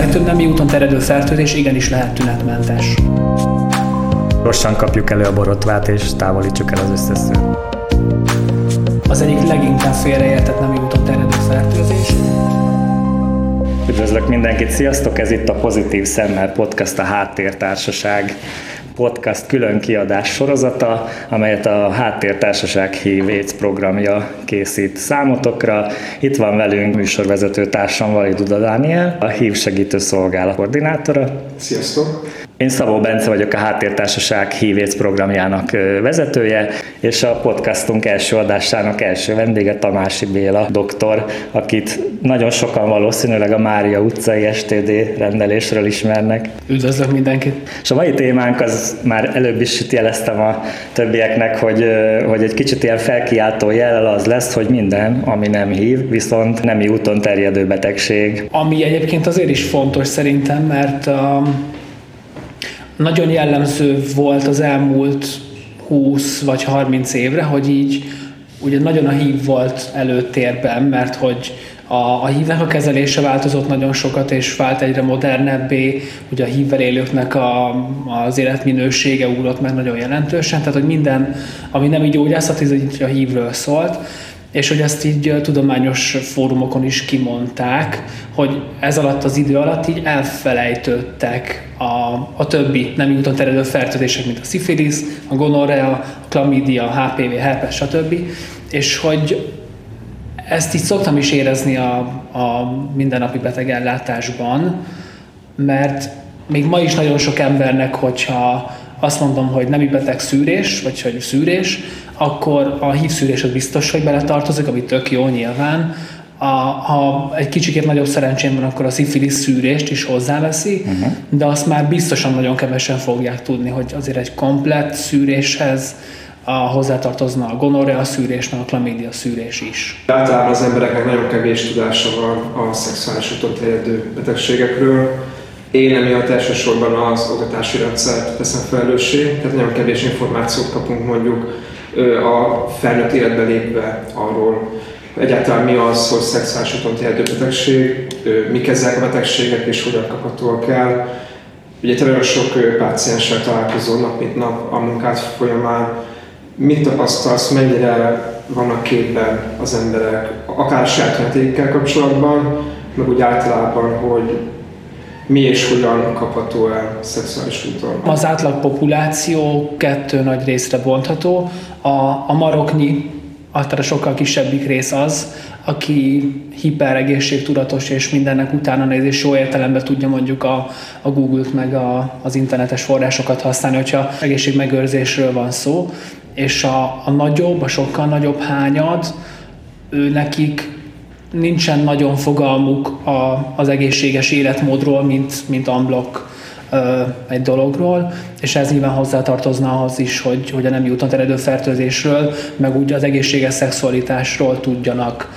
legtöbb nemi úton terjedő fertőzés igenis lehet tünetmentes. Gyorsan kapjuk elő a borotvát és távolítsuk el az összes szőt. Az egyik leginkább félreértett nemi úton terjedő fertőzés. Üdvözlök mindenkit, sziasztok! Ez itt a Pozitív Szemmel Podcast, a Háttértársaság podcast külön kiadás sorozata, amelyet a Háttértársaság Hív AIDS programja készít számotokra. Itt van velünk műsorvezető társam Vali Duda Dániel, a Hív segítő szolgálat koordinátora. Sziasztok! Én Szabó Bence vagyok a Háttértársaság Hívész programjának vezetője, és a podcastunk első adásának első vendége Tamási Béla doktor, akit nagyon sokan valószínűleg a Mária utcai STD rendelésről ismernek. Üdvözlök mindenkit! És a mai témánk az már előbb is jeleztem a többieknek, hogy, hogy egy kicsit ilyen felkiáltó jellel az lesz, hogy minden, ami nem hív, viszont nemi úton terjedő betegség. Ami egyébként azért is fontos szerintem, mert um, nagyon jellemző volt az elmúlt 20 vagy 30 évre, hogy így ugye nagyon a hív volt előtérben, mert hogy a, a hívnek a kezelése változott nagyon sokat, és vált egyre modernebbé, ugye a hívvel élőknek a, az életminősége ugrott meg nagyon jelentősen, tehát hogy minden, ami nem így gyógyászat, ez így a hívről szólt, és hogy ezt így tudományos fórumokon is kimondták, hogy ez alatt az idő alatt így elfelejtődtek a, a többi nem úton terjedő fertőzések, mint a szifilisz, a gonorrea, a klamídia, a HPV, herpes, stb. És hogy ezt így szoktam is érezni a, a mindennapi betegellátásban, mert még ma is nagyon sok embernek, hogyha azt mondom, hogy nemi beteg szűrés, vagy hogy szűrés, akkor a hívszűrés az biztos, hogy beletartozik, ami tök jó nyilván. A, ha egy kicsikét nagyobb szerencsém van, akkor a szifilis szűrést is hozzáveszi, uh-huh. de azt már biztosan nagyon kevesen fogják tudni, hogy azért egy komplett szűréshez a, hozzátartozna a gonorrea szűrés, meg a klamídia szűrés is. Általában az embereknek nagyon kevés tudása van a szexuális úton terjedő betegségekről. Én emiatt elsősorban az oktatási rendszert teszem felelőssé, tehát nagyon kevés információt kapunk mondjuk a felnőtt életbe lépve arról, egyáltalán mi az, hogy szexuális úton terjedő betegség, mik ezek a betegségek és hogyan kaphatóak el. Ugye te nagyon sok pácienssel találkozol nap mint nap a munkád folyamán. Mit tapasztalsz, mennyire vannak képben az emberek, akár a saját kapcsolatban, meg úgy általában, hogy mi és hogyan kapható el szexuális úton? Az átlag populáció kettő nagy részre bontható. A, a maroknyi, általában sokkal kisebbik rész az, aki hiperegészségtudatos és mindennek utána néz, és jó értelemben tudja mondjuk a, a Google-t meg a, az internetes forrásokat használni, hogyha egészségmegőrzésről van szó, és a, a nagyobb, a sokkal nagyobb hányad, ő nekik nincsen nagyon fogalmuk a, az egészséges életmódról, mint, mint unblock egy dologról, és ez nyilván hozzátartozna ahhoz is, hogy, hogy a nem úton eredő fertőzésről, meg úgy az egészséges szexualitásról tudjanak.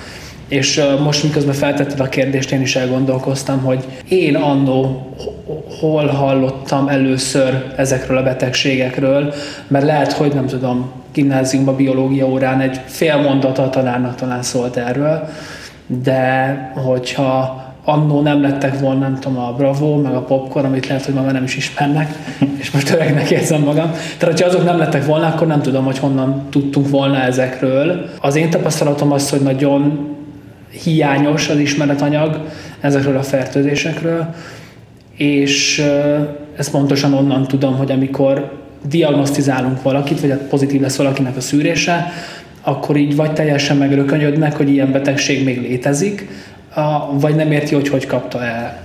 És most miközben feltetted a kérdést, én is elgondolkoztam, hogy én annó hol hallottam először ezekről a betegségekről, mert lehet, hogy nem tudom, gimnáziumban biológia órán egy fél mondat a tanárnak talán szólt erről, de hogyha annó nem lettek volna, nem tudom, a Bravo, meg a Popcorn, amit lehet, hogy ma már nem is ismernek, és most öregnek érzem magam. Tehát, hogyha azok nem lettek volna, akkor nem tudom, hogy honnan tudtunk volna ezekről. Az én tapasztalatom az, hogy nagyon hiányos az ismeretanyag ezekről a fertőzésekről, és ezt pontosan onnan tudom, hogy amikor diagnosztizálunk valakit, vagy hát pozitív lesz valakinek a szűrése, akkor így vagy teljesen megrökönyödnek, hogy ilyen betegség még létezik, vagy nem érti, hogy hogy kapta el.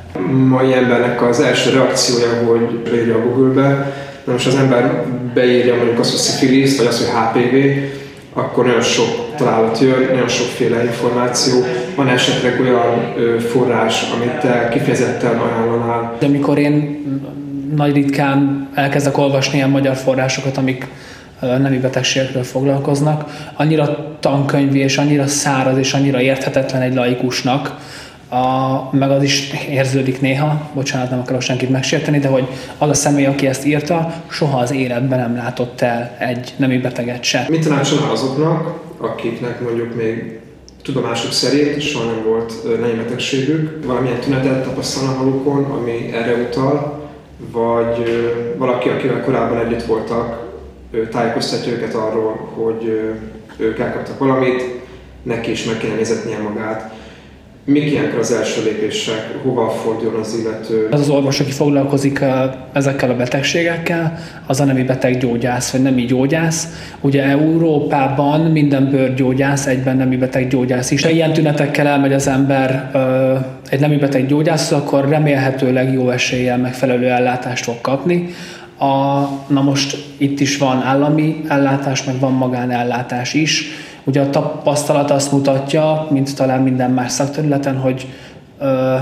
Mai embernek az első reakciója, hogy beírja a Google-be, de most az ember beírja mondjuk azt, hogy szifilis, vagy azt, hogy HPV, akkor nagyon sok találat jön, nagyon sokféle információ. Van esetleg olyan forrás, amit te kifejezetten ajánlanál? De amikor én nagy ritkán elkezdek olvasni ilyen magyar forrásokat, amik nemi betegségekről foglalkoznak, annyira tankönyvi és annyira száraz és annyira érthetetlen egy laikusnak, a, meg az is érződik néha, bocsánat, nem akarok senkit megsérteni, de hogy az a személy, aki ezt írta, soha az életben nem látott el egy nemi beteget se. Mit tanácsolnál azoknak, akiknek mondjuk még tudomásuk szerint soha nem volt betegségük, valamilyen tünetet tapasztalnak magukon, ami erre utal, vagy valaki, akivel korábban együtt voltak, tájékoztatja őket arról, hogy ők elkaptak valamit, neki is meg kéne nézetnie magát. Mik ilyenkor az első lépések? Hova fordul az illető? Az az orvos, aki foglalkozik ezekkel a betegségekkel, az a nemi beteggyógyász, vagy nemi gyógyász. Ugye Európában minden bőrgyógyász egyben nemi beteggyógyász is. Ha ilyen tünetekkel elmegy az ember egy nemi beteggyógyász, akkor remélhetőleg jó eséllyel megfelelő ellátást fog kapni. A, na most itt is van állami ellátás, meg van magánellátás is. Ugye a tapasztalat azt mutatja, mint talán minden más szakterületen, hogy ö,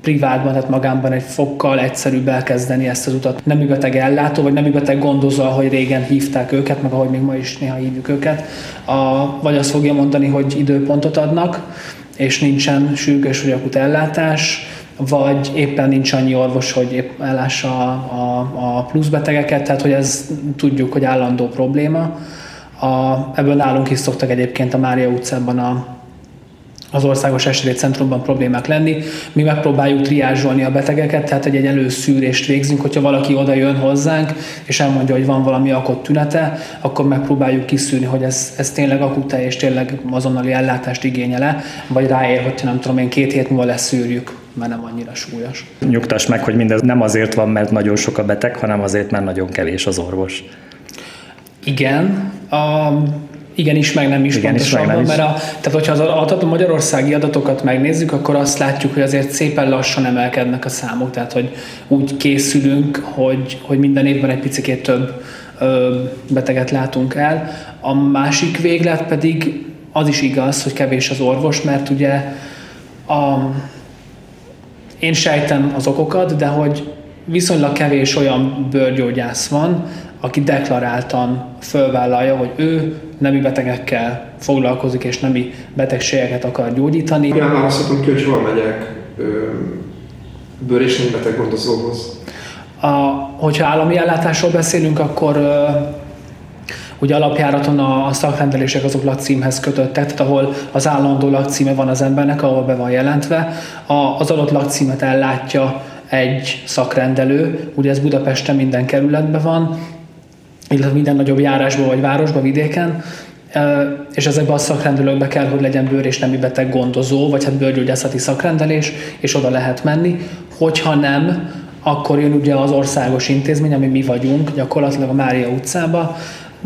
privátban, tehát magánban egy fokkal egyszerűbb elkezdeni ezt az utat. Nem beteg ellátó, vagy nem beteg gondozó, ahogy régen hívták őket, meg ahogy még ma is néha hívjuk őket, a, vagy azt fogja mondani, hogy időpontot adnak, és nincsen sürgős vagy akut ellátás, vagy éppen nincs annyi orvos, hogy épp ellássa a, a, a pluszbetegeket, tehát hogy ez tudjuk, hogy állandó probléma. A, ebből nálunk is szoktak egyébként a Mária utcában a, az országos centrumban problémák lenni. Mi megpróbáljuk triázsolni a betegeket, tehát egy, egy előszűrést végzünk, hogyha valaki oda jön hozzánk, és elmondja, hogy van valami akut tünete, akkor megpróbáljuk kiszűrni, hogy ez, ez tényleg akut és tényleg azonnali ellátást igényele, vagy ráér, hogyha nem tudom én, két hét múlva leszűrjük mert nem annyira súlyos. Nyugtass meg, hogy mindez nem azért van, mert nagyon sok a beteg, hanem azért, mert nagyon kevés az orvos. Igen, a, igen is, meg nem is igen pontosabban, is, meg nem mert a, tehát hogyha az adat, a magyarországi adatokat megnézzük, akkor azt látjuk, hogy azért szépen lassan emelkednek a számok, tehát hogy úgy készülünk, hogy, hogy minden évben egy picit több ö, beteget látunk el. A másik véglet pedig az is igaz, hogy kevés az orvos, mert ugye a, én sejtem az okokat, de hogy viszonylag kevés olyan bőrgyógyász van, aki deklaráltan fölvállalja, hogy ő nemi betegekkel foglalkozik, és nemi betegségeket akar gyógyítani. Igen, választhatunk ki, hogy hol megyek bőr- és nemi beteg gondozóhoz. A, hogyha állami ellátásról beszélünk, akkor Ugye alapjáraton a, szakrendelések azok lakcímhez kötöttek, tehát ahol az állandó lakcíme van az embernek, ahol be van jelentve, a, az adott lakcímet ellátja egy szakrendelő, ugye ez Budapesten minden kerületben van, illetve minden nagyobb járásban vagy városban, vidéken, és ezekben a szakrendelőkben kell, hogy legyen bőr és nemi beteg gondozó, vagy hát bőrgyógyászati szakrendelés, és oda lehet menni. Hogyha nem, akkor jön ugye az országos intézmény, ami mi vagyunk, gyakorlatilag a Mária utcába,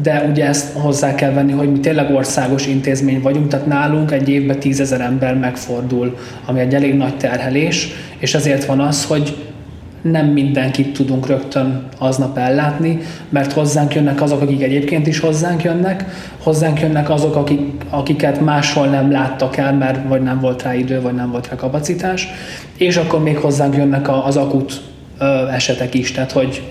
de ugye ezt hozzá kell venni, hogy mi tényleg országos intézmény vagyunk, tehát nálunk egy évben tízezer ember megfordul, ami egy elég nagy terhelés, és ezért van az, hogy nem mindenkit tudunk rögtön aznap ellátni, mert hozzánk jönnek azok, akik egyébként is hozzánk jönnek, hozzánk jönnek azok, akik, akiket máshol nem láttak el, mert vagy nem volt rá idő, vagy nem volt rá kapacitás, és akkor még hozzánk jönnek az akut esetek is, tehát hogy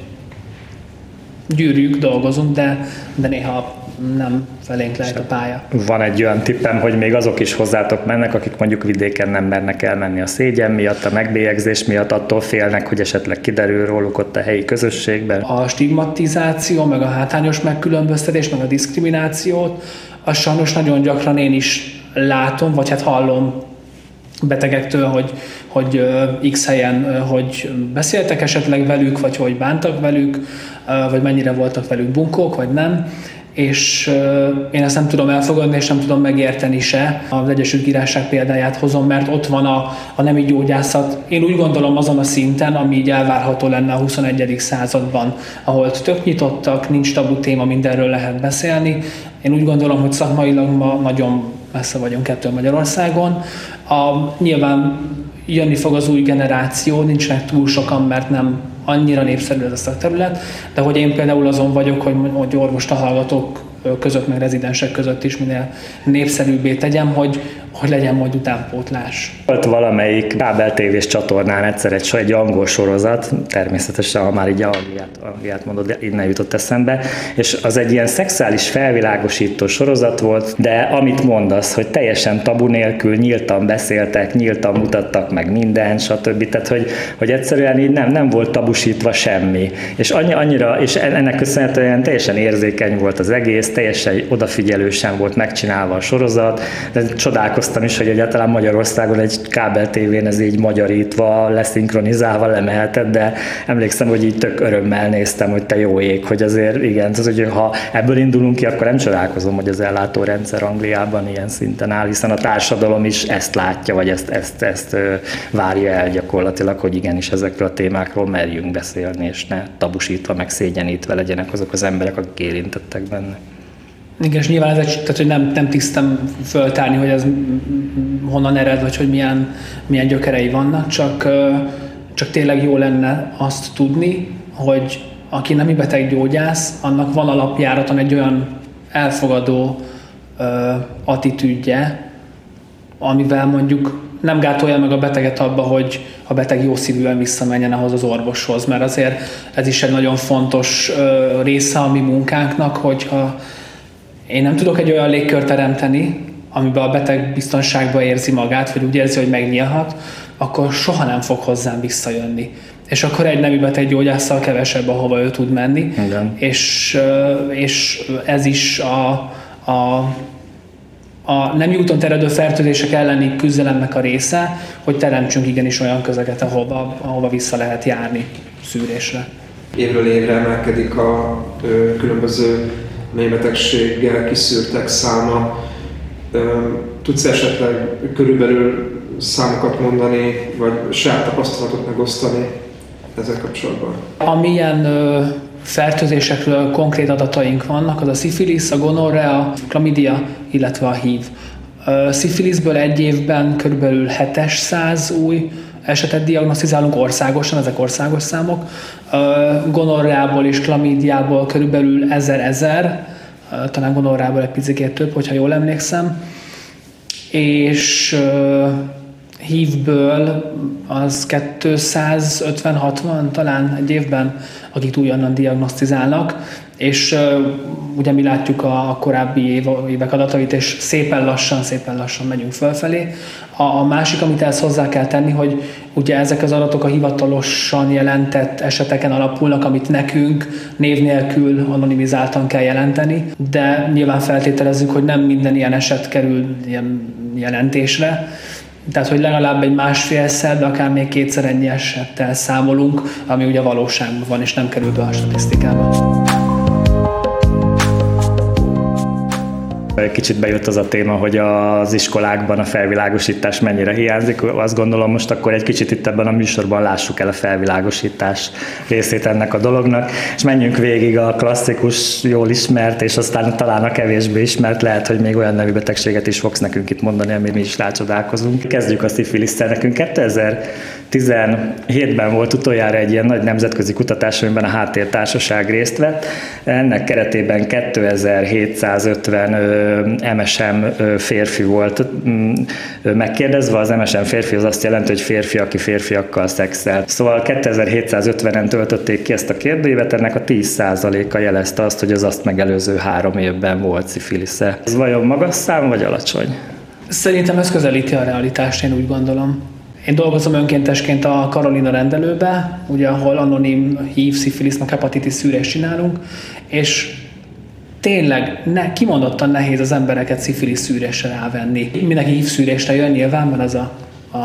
gyűrűk, dolgozunk, de, de néha nem felénk lehet a pálya. Van egy olyan tippem, hogy még azok is hozzátok mennek, akik mondjuk vidéken nem mernek elmenni a szégyen miatt, a megbélyegzés miatt, attól félnek, hogy esetleg kiderül róluk ott a helyi közösségben. A stigmatizáció, meg a hátrányos megkülönböztetés, meg a diszkriminációt, az sajnos nagyon gyakran én is látom, vagy hát hallom betegektől, hogy, hogy X helyen, hogy beszéltek esetleg velük, vagy hogy bántak velük, vagy mennyire voltak velük bunkók, vagy nem és én ezt nem tudom elfogadni, és nem tudom megérteni se. Az Egyesült Királyság példáját hozom, mert ott van a, a nemi gyógyászat, én úgy gondolom azon a szinten, ami így elvárható lenne a 21. században, ahol tök nyitottak, nincs tabu téma, mindenről lehet beszélni. Én úgy gondolom, hogy szakmailag ma nagyon messze vagyunk ettől Magyarországon. A, nyilván jönni fog az új generáció, nincsenek túl sokan, mert nem annyira népszerű ez a terület, de hogy én például azon vagyok, hogy, hogy orvost a hallgatók között, meg rezidensek között is minél népszerűbbé tegyem, hogy, hogy legyen majd utánpótlás. Volt valamelyik kábel tévés csatornán egyszer egy, egy angol sorozat, természetesen, ha már így Angliát, Angliát mondod, innen jutott eszembe, és az egy ilyen szexuális felvilágosító sorozat volt, de amit mondasz, hogy teljesen tabu nélkül nyíltan beszéltek, nyíltan mutattak meg minden, stb. Tehát, hogy, hogy egyszerűen így nem, nem volt tabusítva semmi. És annyi, annyira, és ennek köszönhetően teljesen érzékeny volt az egész, teljesen odafigyelősen volt megcsinálva a sorozat, de csodálkoztam csodálkoztam is, hogy egyáltalán Magyarországon egy kábel tévén ez így magyarítva, leszinkronizálva lemehetett, de emlékszem, hogy így tök örömmel néztem, hogy te jó ég, hogy azért igen, az, hogy ha ebből indulunk ki, akkor nem csodálkozom, hogy az ellátórendszer Angliában ilyen szinten áll, hiszen a társadalom is ezt látja, vagy ezt, ezt, ezt várja el gyakorlatilag, hogy igenis ezekről a témákról merjünk beszélni, és ne tabusítva, meg szégyenítve legyenek azok az emberek, akik érintettek benne. Igen, és nyilván ez egy, tehát, hogy nem, nem tisztem föltárni, hogy ez honnan ered, vagy hogy milyen, milyen gyökerei vannak, csak, csak tényleg jó lenne azt tudni, hogy aki nem beteggyógyász, annak van alapjáraton egy olyan elfogadó ö, attitűdje, amivel mondjuk nem gátolja meg a beteget abba, hogy a beteg jó szívűen visszamenjen ahhoz az orvoshoz, mert azért ez is egy nagyon fontos ö, része a mi munkánknak, hogyha én nem tudok egy olyan légkört teremteni, amiben a beteg biztonságban érzi magát, vagy úgy érzi, hogy megnyílhat, akkor soha nem fog hozzám visszajönni. És akkor egy nemű beteg gyógyásszal kevesebb, ahova ő tud menni. Igen. És, és ez is a, a a nem úton teredő fertőzések elleni küzdelemnek a része, hogy teremtsünk igenis olyan közeget, ahova, ahova vissza lehet járni szűrésre. Évről évre emelkedik a ö, különböző mélybetegséggel kiszűrtek száma. Tudsz esetleg körülbelül számokat mondani, vagy saját tapasztalatot megosztani ezzel kapcsolatban? Amilyen ö, fertőzésekről konkrét adataink vannak, az a szifilisz, a gonorrea, a klamidia, illetve a HIV. Szifiliszből egy évben körülbelül 700 új esetet diagnosztizálunk országosan, ezek országos számok. Gonorreából és klamídiából körülbelül 1000-1000, talán gonorreából egy picit több, hogyha jól emlékszem. És hívből az 250-60 talán egy évben, akik újonnan diagnosztizálnak, és uh, ugye mi látjuk a, korábbi évek adatait, és szépen lassan, szépen lassan megyünk fölfelé. A, a másik, amit ezt hozzá kell tenni, hogy ugye ezek az adatok a hivatalosan jelentett eseteken alapulnak, amit nekünk név nélkül anonimizáltan kell jelenteni, de nyilván feltételezzük, hogy nem minden ilyen eset kerül ilyen jelentésre, tehát, hogy legalább egy másfélszer, de akár még kétszer ennyi esettel számolunk, ami ugye valóságban van, és nem kerül be a statisztikába. Kicsit bejött az a téma, hogy az iskolákban a felvilágosítás mennyire hiányzik. Azt gondolom most akkor egy kicsit itt ebben a műsorban lássuk el a felvilágosítás részét ennek a dolognak, és menjünk végig a klasszikus, jól ismert, és aztán talán a kevésbé ismert, lehet, hogy még olyan nevű betegséget is fogsz nekünk itt mondani, amit mi is rácsodálkozunk. Kezdjük a szifilisztel. Nekünk 2017-ben volt utoljára egy ilyen nagy nemzetközi kutatás, amiben a háttértársaság részt vett. Ennek keretében 2750 MSM férfi volt megkérdezve. Az MSM férfi az azt jelenti, hogy férfi, aki férfiakkal szexel. Szóval 2750-en töltötték ki ezt a kérdőívet, ennek a 10%-a jelezte azt, hogy az azt megelőző három évben volt szifilisze. Ez vajon magas szám, vagy alacsony? Szerintem ez közelíti a realitást, én úgy gondolom. Én dolgozom önkéntesként a Karolina rendelőbe, ugye, ahol anonim hív, szifilisz, hepatitis szűrést csinálunk, és tényleg ne, kimondottan nehéz az embereket szifilisz szűrésre rávenni. Mindenki hívszűrésre jön, nyilván van az a, a,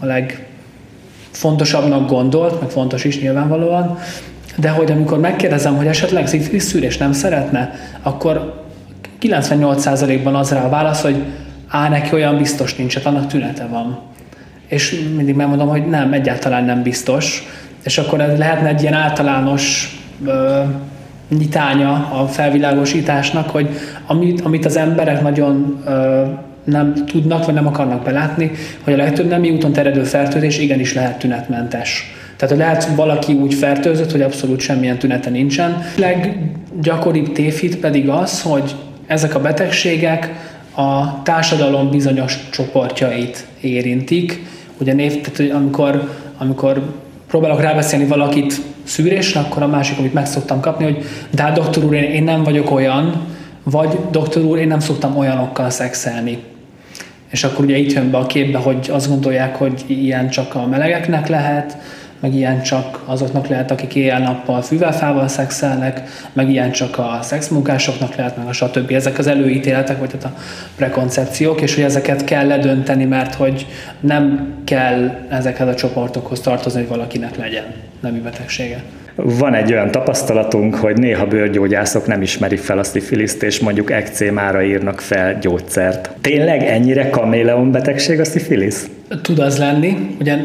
a legfontosabbnak gondolt, meg fontos is nyilvánvalóan, de hogy amikor megkérdezem, hogy esetleg szifilisz szűrés nem szeretne, akkor 98%-ban az rá a válasz, hogy á, neki olyan biztos nincs, hát annak tünete van. És mindig megmondom, hogy nem, egyáltalán nem biztos. És akkor ez lehetne egy ilyen általános ö, nyitánya a felvilágosításnak, hogy amit, amit az emberek nagyon ö, nem tudnak, vagy nem akarnak belátni, hogy a legtöbb nemi úton terjedő fertőzés igenis lehet tünetmentes. Tehát, hogy lehet valaki úgy fertőzött, hogy abszolút semmilyen tünete nincsen. Leggyakoribb tévhit pedig az, hogy ezek a betegségek a társadalom bizonyos csoportjait érintik. Ugye név, tehát, hogy amikor, amikor próbálok rábeszélni valakit szűrésre, akkor a másik, amit meg szoktam kapni, hogy de hát doktor úr, én nem vagyok olyan, vagy doktor úr, én nem szoktam olyanokkal szexelni. És akkor ugye itt jön be a képbe, hogy azt gondolják, hogy ilyen csak a melegeknek lehet, meg ilyen csak azoknak lehet, akik éjjel-nappal fűvelfával szexelnek, meg ilyen csak a szexmunkásoknak lehet, meg a stb. Ezek az előítéletek, vagy tehát a prekoncepciók, és hogy ezeket kell ledönteni, mert hogy nem kell ezekhez a csoportokhoz tartozni, hogy valakinek legyen nemi betegsége. Van egy olyan tapasztalatunk, hogy néha bőrgyógyászok nem ismerik fel a szifiliszt, és mondjuk ekcémára írnak fel gyógyszert. Tényleg ennyire kaméleon betegség a szifilisz? Tud az lenni. Ugye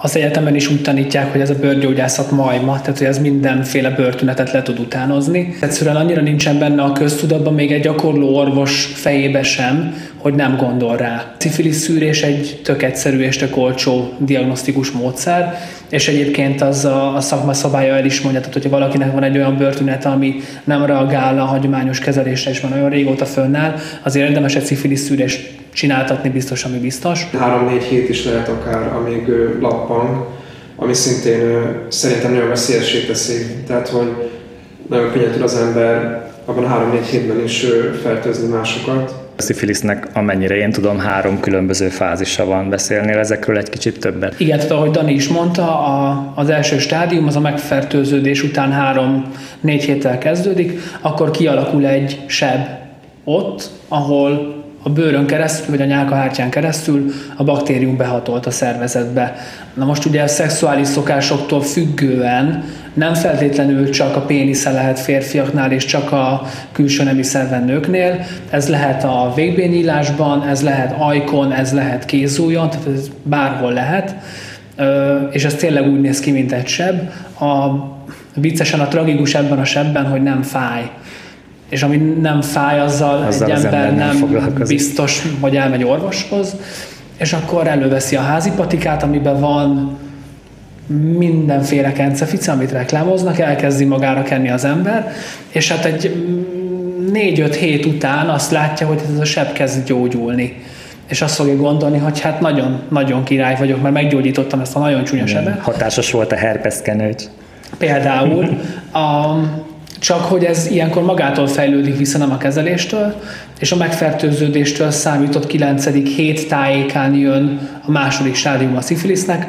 az egyetemen is úgy tanítják, hogy ez a bőrgyógyászat majma, tehát hogy ez mindenféle bőrtünetet le tud utánozni. Egyszerűen annyira nincsen benne a köztudatban, még egy gyakorló orvos fejébe sem, hogy nem gondol rá. Cifilis szűrés egy tök egyszerű és tök olcsó diagnosztikus módszer, és egyébként az a, a szakma szabálya el is mondja, tehát hogyha valakinek van egy olyan bőrtünete, ami nem reagál a hagyományos kezelésre, és van olyan régóta fönnáll, azért érdemes egy cifilis szűrést csináltatni biztos, ami biztos. Három-négy hét is lehet akár, amíg lappang, ami szintén szerintem nagyon veszélyessé teszi. Tehát, hogy nagyon könnyen tud az ember abban a három-négy hétben is fertőzni másokat. A szifilisznek, amennyire én tudom, három különböző fázisa van. Beszélnél ezekről egy kicsit többet? Igen, tehát ahogy Dani is mondta, a, az első stádium az a megfertőződés után három-négy héttel kezdődik, akkor kialakul egy seb ott, ahol a bőrön keresztül, vagy a nyálkahártyán keresztül a baktérium behatolt a szervezetbe. Na most ugye a szexuális szokásoktól függően nem feltétlenül csak a pénisze lehet férfiaknál, és csak a külső nemi szerven nőknél. Ez lehet a végbénnyílásban, ez lehet ajkon, ez lehet kézújon, tehát ez bárhol lehet. És ez tényleg úgy néz ki, mint egy seb. A, viccesen a tragikus ebben a sebben, hogy nem fáj és ami nem fáj, azzal, azzal egy ember, ember nem, nem biztos, hogy elmegy orvoshoz, és akkor előveszi a házi patikát, amiben van mindenféle kencefice, amit reklámoznak, elkezdi magára kenni az ember, és hát egy négy-öt hét után azt látja, hogy ez a seb kezd gyógyulni. És azt fogja gondolni, hogy hát nagyon, nagyon király vagyok, mert meggyógyítottam ezt a nagyon csúnya sebet. Hatásos volt a herpeszkenőcs. Például. A, csak hogy ez ilyenkor magától fejlődik vissza, nem a kezeléstől, és a megfertőződéstől számított 9. hét tájékán jön a második stádium a szifilisznek,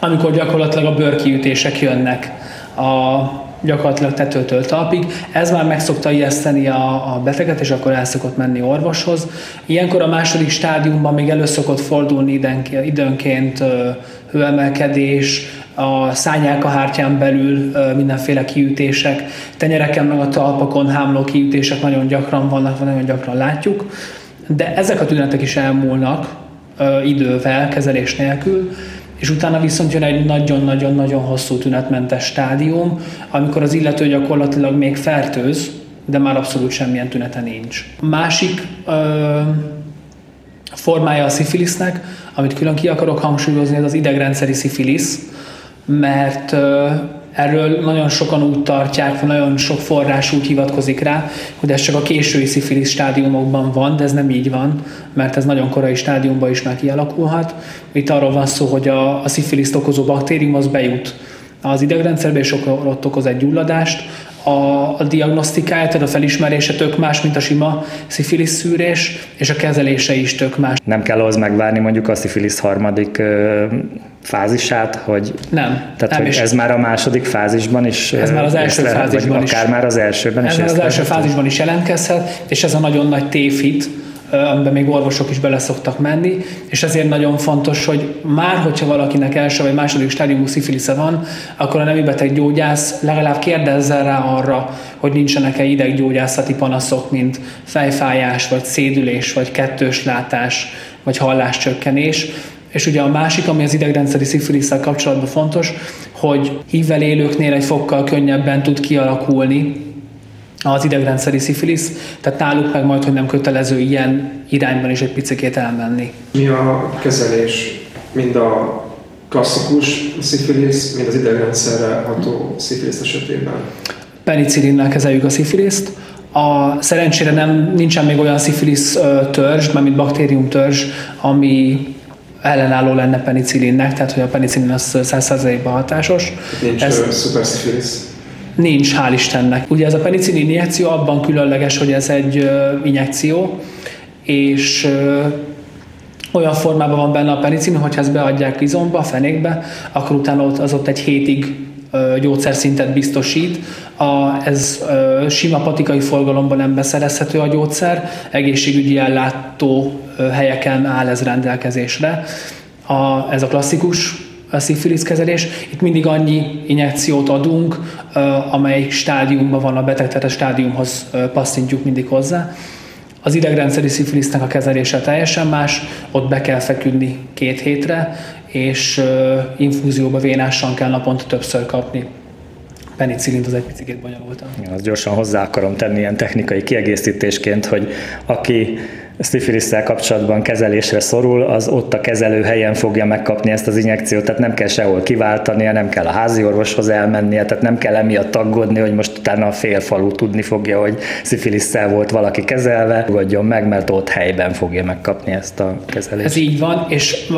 amikor gyakorlatilag a bőrkiütések jönnek a gyakorlatilag tetőtől talpig. Ez már meg szokta ijeszteni a, a beteget, és akkor el szokott menni orvoshoz. Ilyenkor a második stádiumban még elő szokott fordulni időnként, hőemelkedés, a szányálkahártyán belül mindenféle kiütések, tenyereken meg a talpakon hámló kiütések nagyon gyakran vannak, nagyon gyakran látjuk, de ezek a tünetek is elmúlnak idővel, kezelés nélkül, és utána viszont jön egy nagyon-nagyon-nagyon hosszú tünetmentes stádium, amikor az illető gyakorlatilag még fertőz, de már abszolút semmilyen tünete nincs. Másik ö, formája a szifilisznek, amit külön ki akarok hangsúlyozni, ez az idegrendszeri szifilisz, mert ö, erről nagyon sokan úgy tartják, nagyon sok forrás úgy hivatkozik rá, hogy ez csak a késői szifilisz stádiumokban van, de ez nem így van, mert ez nagyon korai stádiumban is már kialakulhat. Itt arról van szó, hogy a, a szifiliszt okozó baktérium az bejut az idegrendszerbe, és ott okoz egy gyulladást, a, a diagnosztikája, tehát a felismerése tök más, mint a sima szifilisz szűrés, és a kezelése is tök más. Nem kell ahhoz megvárni mondjuk a szifilisz harmadik ö, fázisát, hogy... Nem. Tehát, nem hogy ez már a második fázisban is... Ez már az első lehet, fázisban is. Akár már az elsőben ez is. Ez már az első fázisban is jelentkezhet, és ez a nagyon nagy tévhit, amiben még orvosok is bele szoktak menni, és ezért nagyon fontos, hogy már hogyha valakinek első vagy második stádiumú szifilisze van, akkor a nemi beteg gyógyász legalább kérdezzen rá arra, hogy nincsenek-e ideggyógyászati panaszok, mint fejfájás, vagy szédülés, vagy kettős látás, vagy halláscsökkenés, és ugye a másik, ami az idegrendszeri szifilisszel kapcsolatban fontos, hogy hívvel élőknél egy fokkal könnyebben tud kialakulni az idegrendszeri szifilisz, tehát náluk meg majd, hogy nem kötelező ilyen irányban is egy picit elmenni. Mi a kezelés? Mind a klasszikus szifilisz, mind az idegrendszerre ható szifilisz esetében? Penicillinnel kezeljük a szifiliszt. A, szerencsére nem, nincsen még olyan szifilisz törzs, mint baktérium törzs, ami ellenálló lenne penicillinnek, tehát hogy a penicillin az 100%-ban hatásos. Nincs Ez, szuperszifilisz. Nincs, hál' Istennek. Ugye ez a penicillin injekció abban különleges, hogy ez egy injekció, és olyan formában van benne a penicillin, hogyha ezt beadják izomba, fenékbe, akkor utána ott, az ott egy hétig gyógyszerszintet biztosít. A, ez ö, sima patikai forgalomban nem beszerezhető a gyógyszer, egészségügyi ellátó helyeken áll ez rendelkezésre. A, ez a klasszikus a szifilisz kezelés. Itt mindig annyi injekciót adunk, amely stádiumban van a beteg, tehát a stádiumhoz passzintjuk mindig hozzá. Az idegrendszeri szifilisznek a kezelése teljesen más, ott be kell feküdni két hétre, és infúzióba vénásan kell naponta többször kapni penicillint az egy picit bonyolultan. Azt gyorsan hozzá akarom tenni ilyen technikai kiegészítésként, hogy aki szifilisszel kapcsolatban kezelésre szorul, az ott a kezelő helyen fogja megkapni ezt az injekciót, tehát nem kell sehol kiváltania, nem kell a házi orvoshoz elmennie, tehát nem kell emiatt aggódni, hogy most utána a fél falu tudni fogja, hogy szifilisszel volt valaki kezelve, fogadjon meg, mert ott helyben fogja megkapni ezt a kezelést. Ez így van, és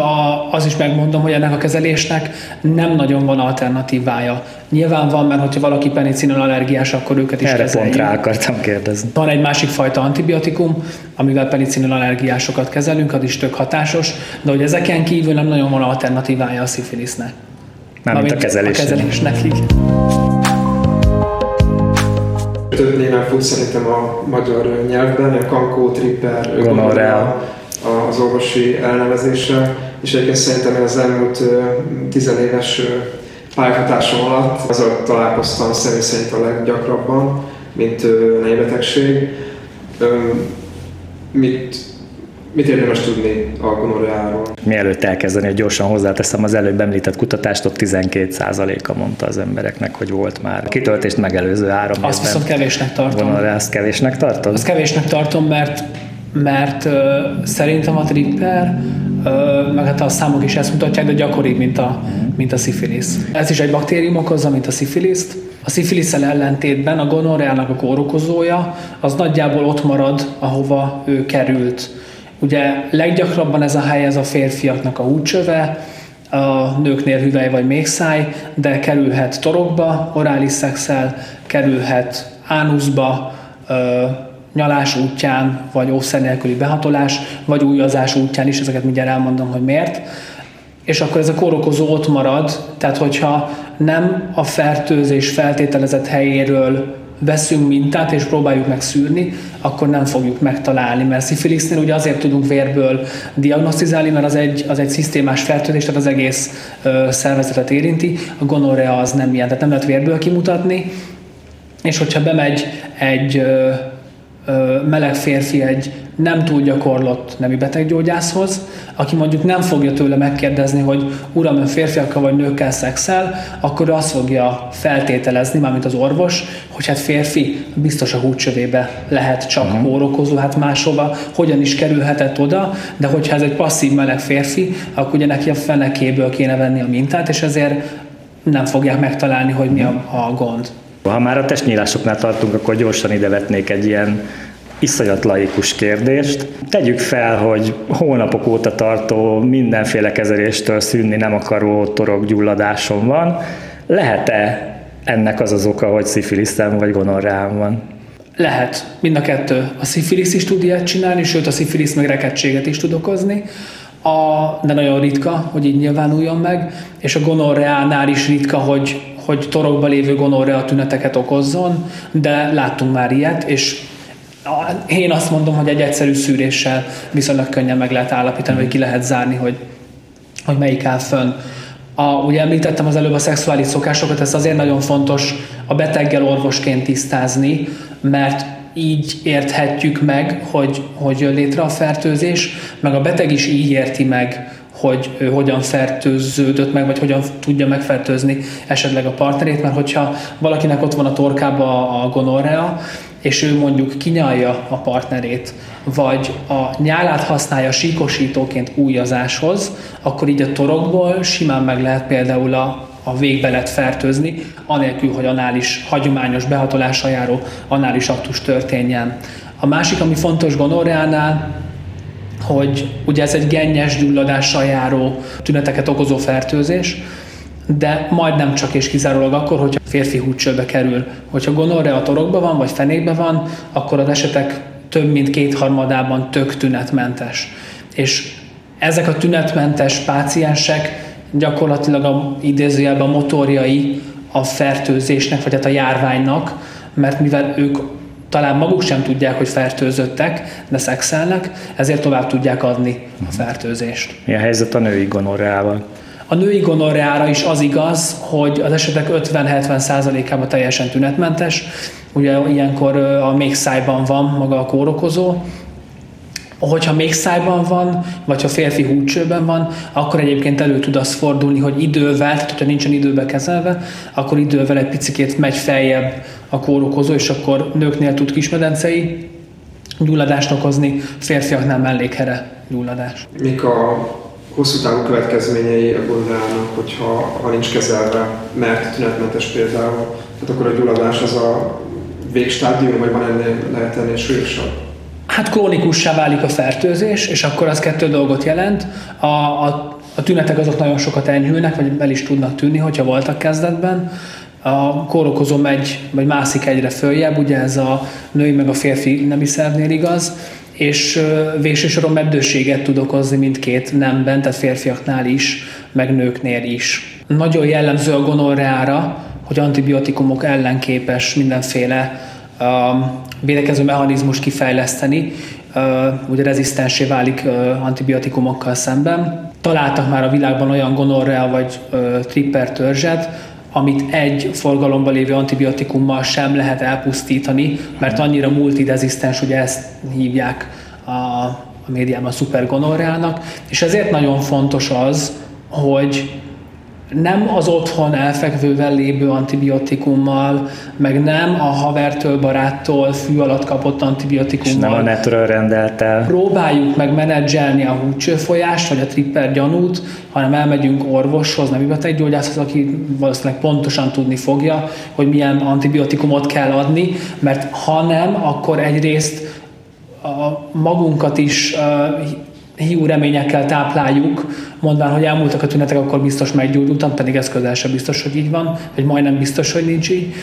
az is megmondom, hogy ennek a kezelésnek nem nagyon van alternatívája. Nyilván van, mert hogyha valaki penicillin allergiás, akkor őket is Erre kezeljük. pont rá akartam kérdezni. Van egy másik fajta antibiotikum, amivel penicillin allergiásokat kezelünk, az is tök hatásos, de hogy ezeken kívül nem nagyon van alternatívája a szifilisznek. Mármint a kezelésnek. A kezelésnek, igen. Több néven fut szerintem a magyar nyelvben, a kankó, tripper, gonorrea az orvosi elnevezése, és egyébként szerintem én az elmúlt tizenéves pályafutásom alatt azzal találkoztam személy szerint a leggyakrabban, mint nejbetegség. Mit, mit érdemes tudni a gonorreáról? Mielőtt elkezdeni, gyorsan hozzáteszem, az előbb említett kutatást, ott 12%-a mondta az embereknek, hogy volt már a kitöltést megelőző három Azt viszont kevésnek tartom. Gonorrea, azt kevésnek tartod? Azt kevésnek tartom, mert mert uh, szerintem a tripper, uh, meg hát a számok is ezt mutatják, de gyakoribb, mint a, mint a szifilisz. Ez is egy baktérium okozza, mint a szifiliszt. A szifiliszel ellentétben a gonorreának a kórokozója az nagyjából ott marad, ahova ő került. Ugye leggyakrabban ez a hely, ez a férfiaknak a húcsöve, a nőknél hüvely vagy méhszáj, de kerülhet torokba, orális szexel, kerülhet ánuszba, nyalás útján, vagy ószer nélküli behatolás, vagy újazás útján is, ezeket mindjárt elmondom, hogy miért. És akkor ez a kórokozó ott marad, tehát hogyha nem a fertőzés feltételezett helyéről veszünk mintát és próbáljuk megszűrni, akkor nem fogjuk megtalálni, mert szifilisznél ugye azért tudunk vérből diagnosztizálni, mert az egy, az egy szisztémás fertőzés, tehát az egész ö, szervezetet érinti, a gonorrea az nem ilyen, tehát nem lehet vérből kimutatni, és hogyha bemegy egy ö, meleg férfi egy nem túl gyakorlott nemi beteggyógyászhoz, aki mondjuk nem fogja tőle megkérdezni, hogy uram, ön férfiakkal vagy nőkkel szexel, akkor azt fogja feltételezni, mármint az orvos, hogy hát férfi biztos a húcsövébe lehet csak uh-huh. órokozó, hát máshova, hogyan is kerülhetett oda, de hogyha ez egy passzív meleg férfi, akkor ugye neki a fenekéből kéne venni a mintát, és ezért nem fogják megtalálni, hogy mi a, a gond. Ha már a testnyílásoknál tartunk, akkor gyorsan ide vetnék egy ilyen iszonyat laikus kérdést. Tegyük fel, hogy hónapok óta tartó mindenféle kezeléstől szűnni nem akaró torokgyulladásom van. Lehet-e ennek az az oka, hogy szifilisztem vagy gonorreám van? Lehet, mind a kettő. A szifilisz is tud ilyet csinálni, sőt a szifilisz meg rekedtséget is tud okozni, a, de nagyon ritka, hogy így nyilvánuljon meg, és a gonorreánál is ritka, hogy hogy torokba lévő gonorrea tüneteket okozzon, de láttunk már ilyet, és én azt mondom, hogy egy egyszerű szűréssel viszonylag könnyen meg lehet állapítani, hogy ki lehet zárni, hogy, hogy melyik áll fönn. A, ugye említettem az előbb a szexuális szokásokat, ez azért nagyon fontos a beteggel orvosként tisztázni, mert így érthetjük meg, hogy, hogy jön létre a fertőzés, meg a beteg is így érti meg, hogy ő hogyan fertőződött meg, vagy hogyan tudja megfertőzni esetleg a partnerét, mert hogyha valakinek ott van a torkába a gonorrea, és ő mondjuk kinyalja a partnerét, vagy a nyálát használja síkosítóként újazáshoz, akkor így a torokból simán meg lehet például a, a végbe lehet fertőzni, anélkül, hogy anális, hagyományos behatolással járó anális aktus történjen. A másik, ami fontos gonorreánál, hogy ugye ez egy gennyes gyulladással járó tüneteket okozó fertőzés, de majdnem csak és kizárólag akkor, hogyha férfi húcsőbe kerül. Hogyha gonorrea torokban van, vagy fenékben van, akkor az esetek több mint kétharmadában tök tünetmentes. És ezek a tünetmentes páciensek gyakorlatilag a idézőjelben a motorjai a fertőzésnek, vagy hát a járványnak, mert mivel ők talán maguk sem tudják, hogy fertőzöttek, de szexelnek, ezért tovább tudják adni a fertőzést. Mi a helyzet a női gonorreával? A női gonorreára is az igaz, hogy az esetek 50-70%-ában teljesen tünetmentes. Ugye ilyenkor a még szájban van maga a kórokozó, Hogyha még szájban van, vagy ha férfi húcsőben van, akkor egyébként elő tud az fordulni, hogy idővel, tehát hogyha nincsen időbe kezelve, akkor idővel egy picit megy feljebb a kórokozó, és akkor nőknél tud kismedencei gyulladást okozni, férfiaknál mellékhere gyulladás. Mik a hosszú távú következményei a gondolának, hogyha ha nincs kezelve, mert tünetmentes például, tehát akkor a gyulladás az a végstádium, vagy van ennél, lehet ennél súlyosabb? Hát krónikussá válik a fertőzés, és akkor az kettő dolgot jelent. A, a, a tünetek azok nagyon sokat enyhülnek, vagy el is tudnak tűnni, hogyha voltak kezdetben. A kórokozó megy, vagy mászik egyre följebb, ugye ez a női meg a férfi nemi szervnél igaz, és végső soron meddőséget tud okozni mindkét nemben, tehát férfiaknál is, meg nőknél is. Nagyon jellemző a gonorreára, hogy antibiotikumok ellen képes mindenféle védekező mechanizmus kifejleszteni, ugye rezisztensé válik antibiotikumokkal szemben. Találtak már a világban olyan gonorrea vagy tripper törzset, amit egy forgalomban lévő antibiotikummal sem lehet elpusztítani, mert annyira multirezisztens, ugye ezt hívják a, a médiában a szupergonorreának, és ezért nagyon fontos az, hogy nem az otthon elfekvővel lévő antibiotikummal, meg nem a havertől, baráttól fű alatt kapott antibiotikummal. És nem a netről rendelt el. Próbáljuk meg menedzselni a húcsőfolyást, vagy a tripper gyanút, hanem elmegyünk orvoshoz, nem beteggyógyászhoz, aki valószínűleg pontosan tudni fogja, hogy milyen antibiotikumot kell adni, mert ha nem, akkor egyrészt a magunkat is hiú reményekkel tápláljuk, mondván, hogy elmúltak a tünetek, akkor biztos meggyógyultam, pedig ez közel sem biztos, hogy így van, vagy majdnem biztos, hogy nincs így.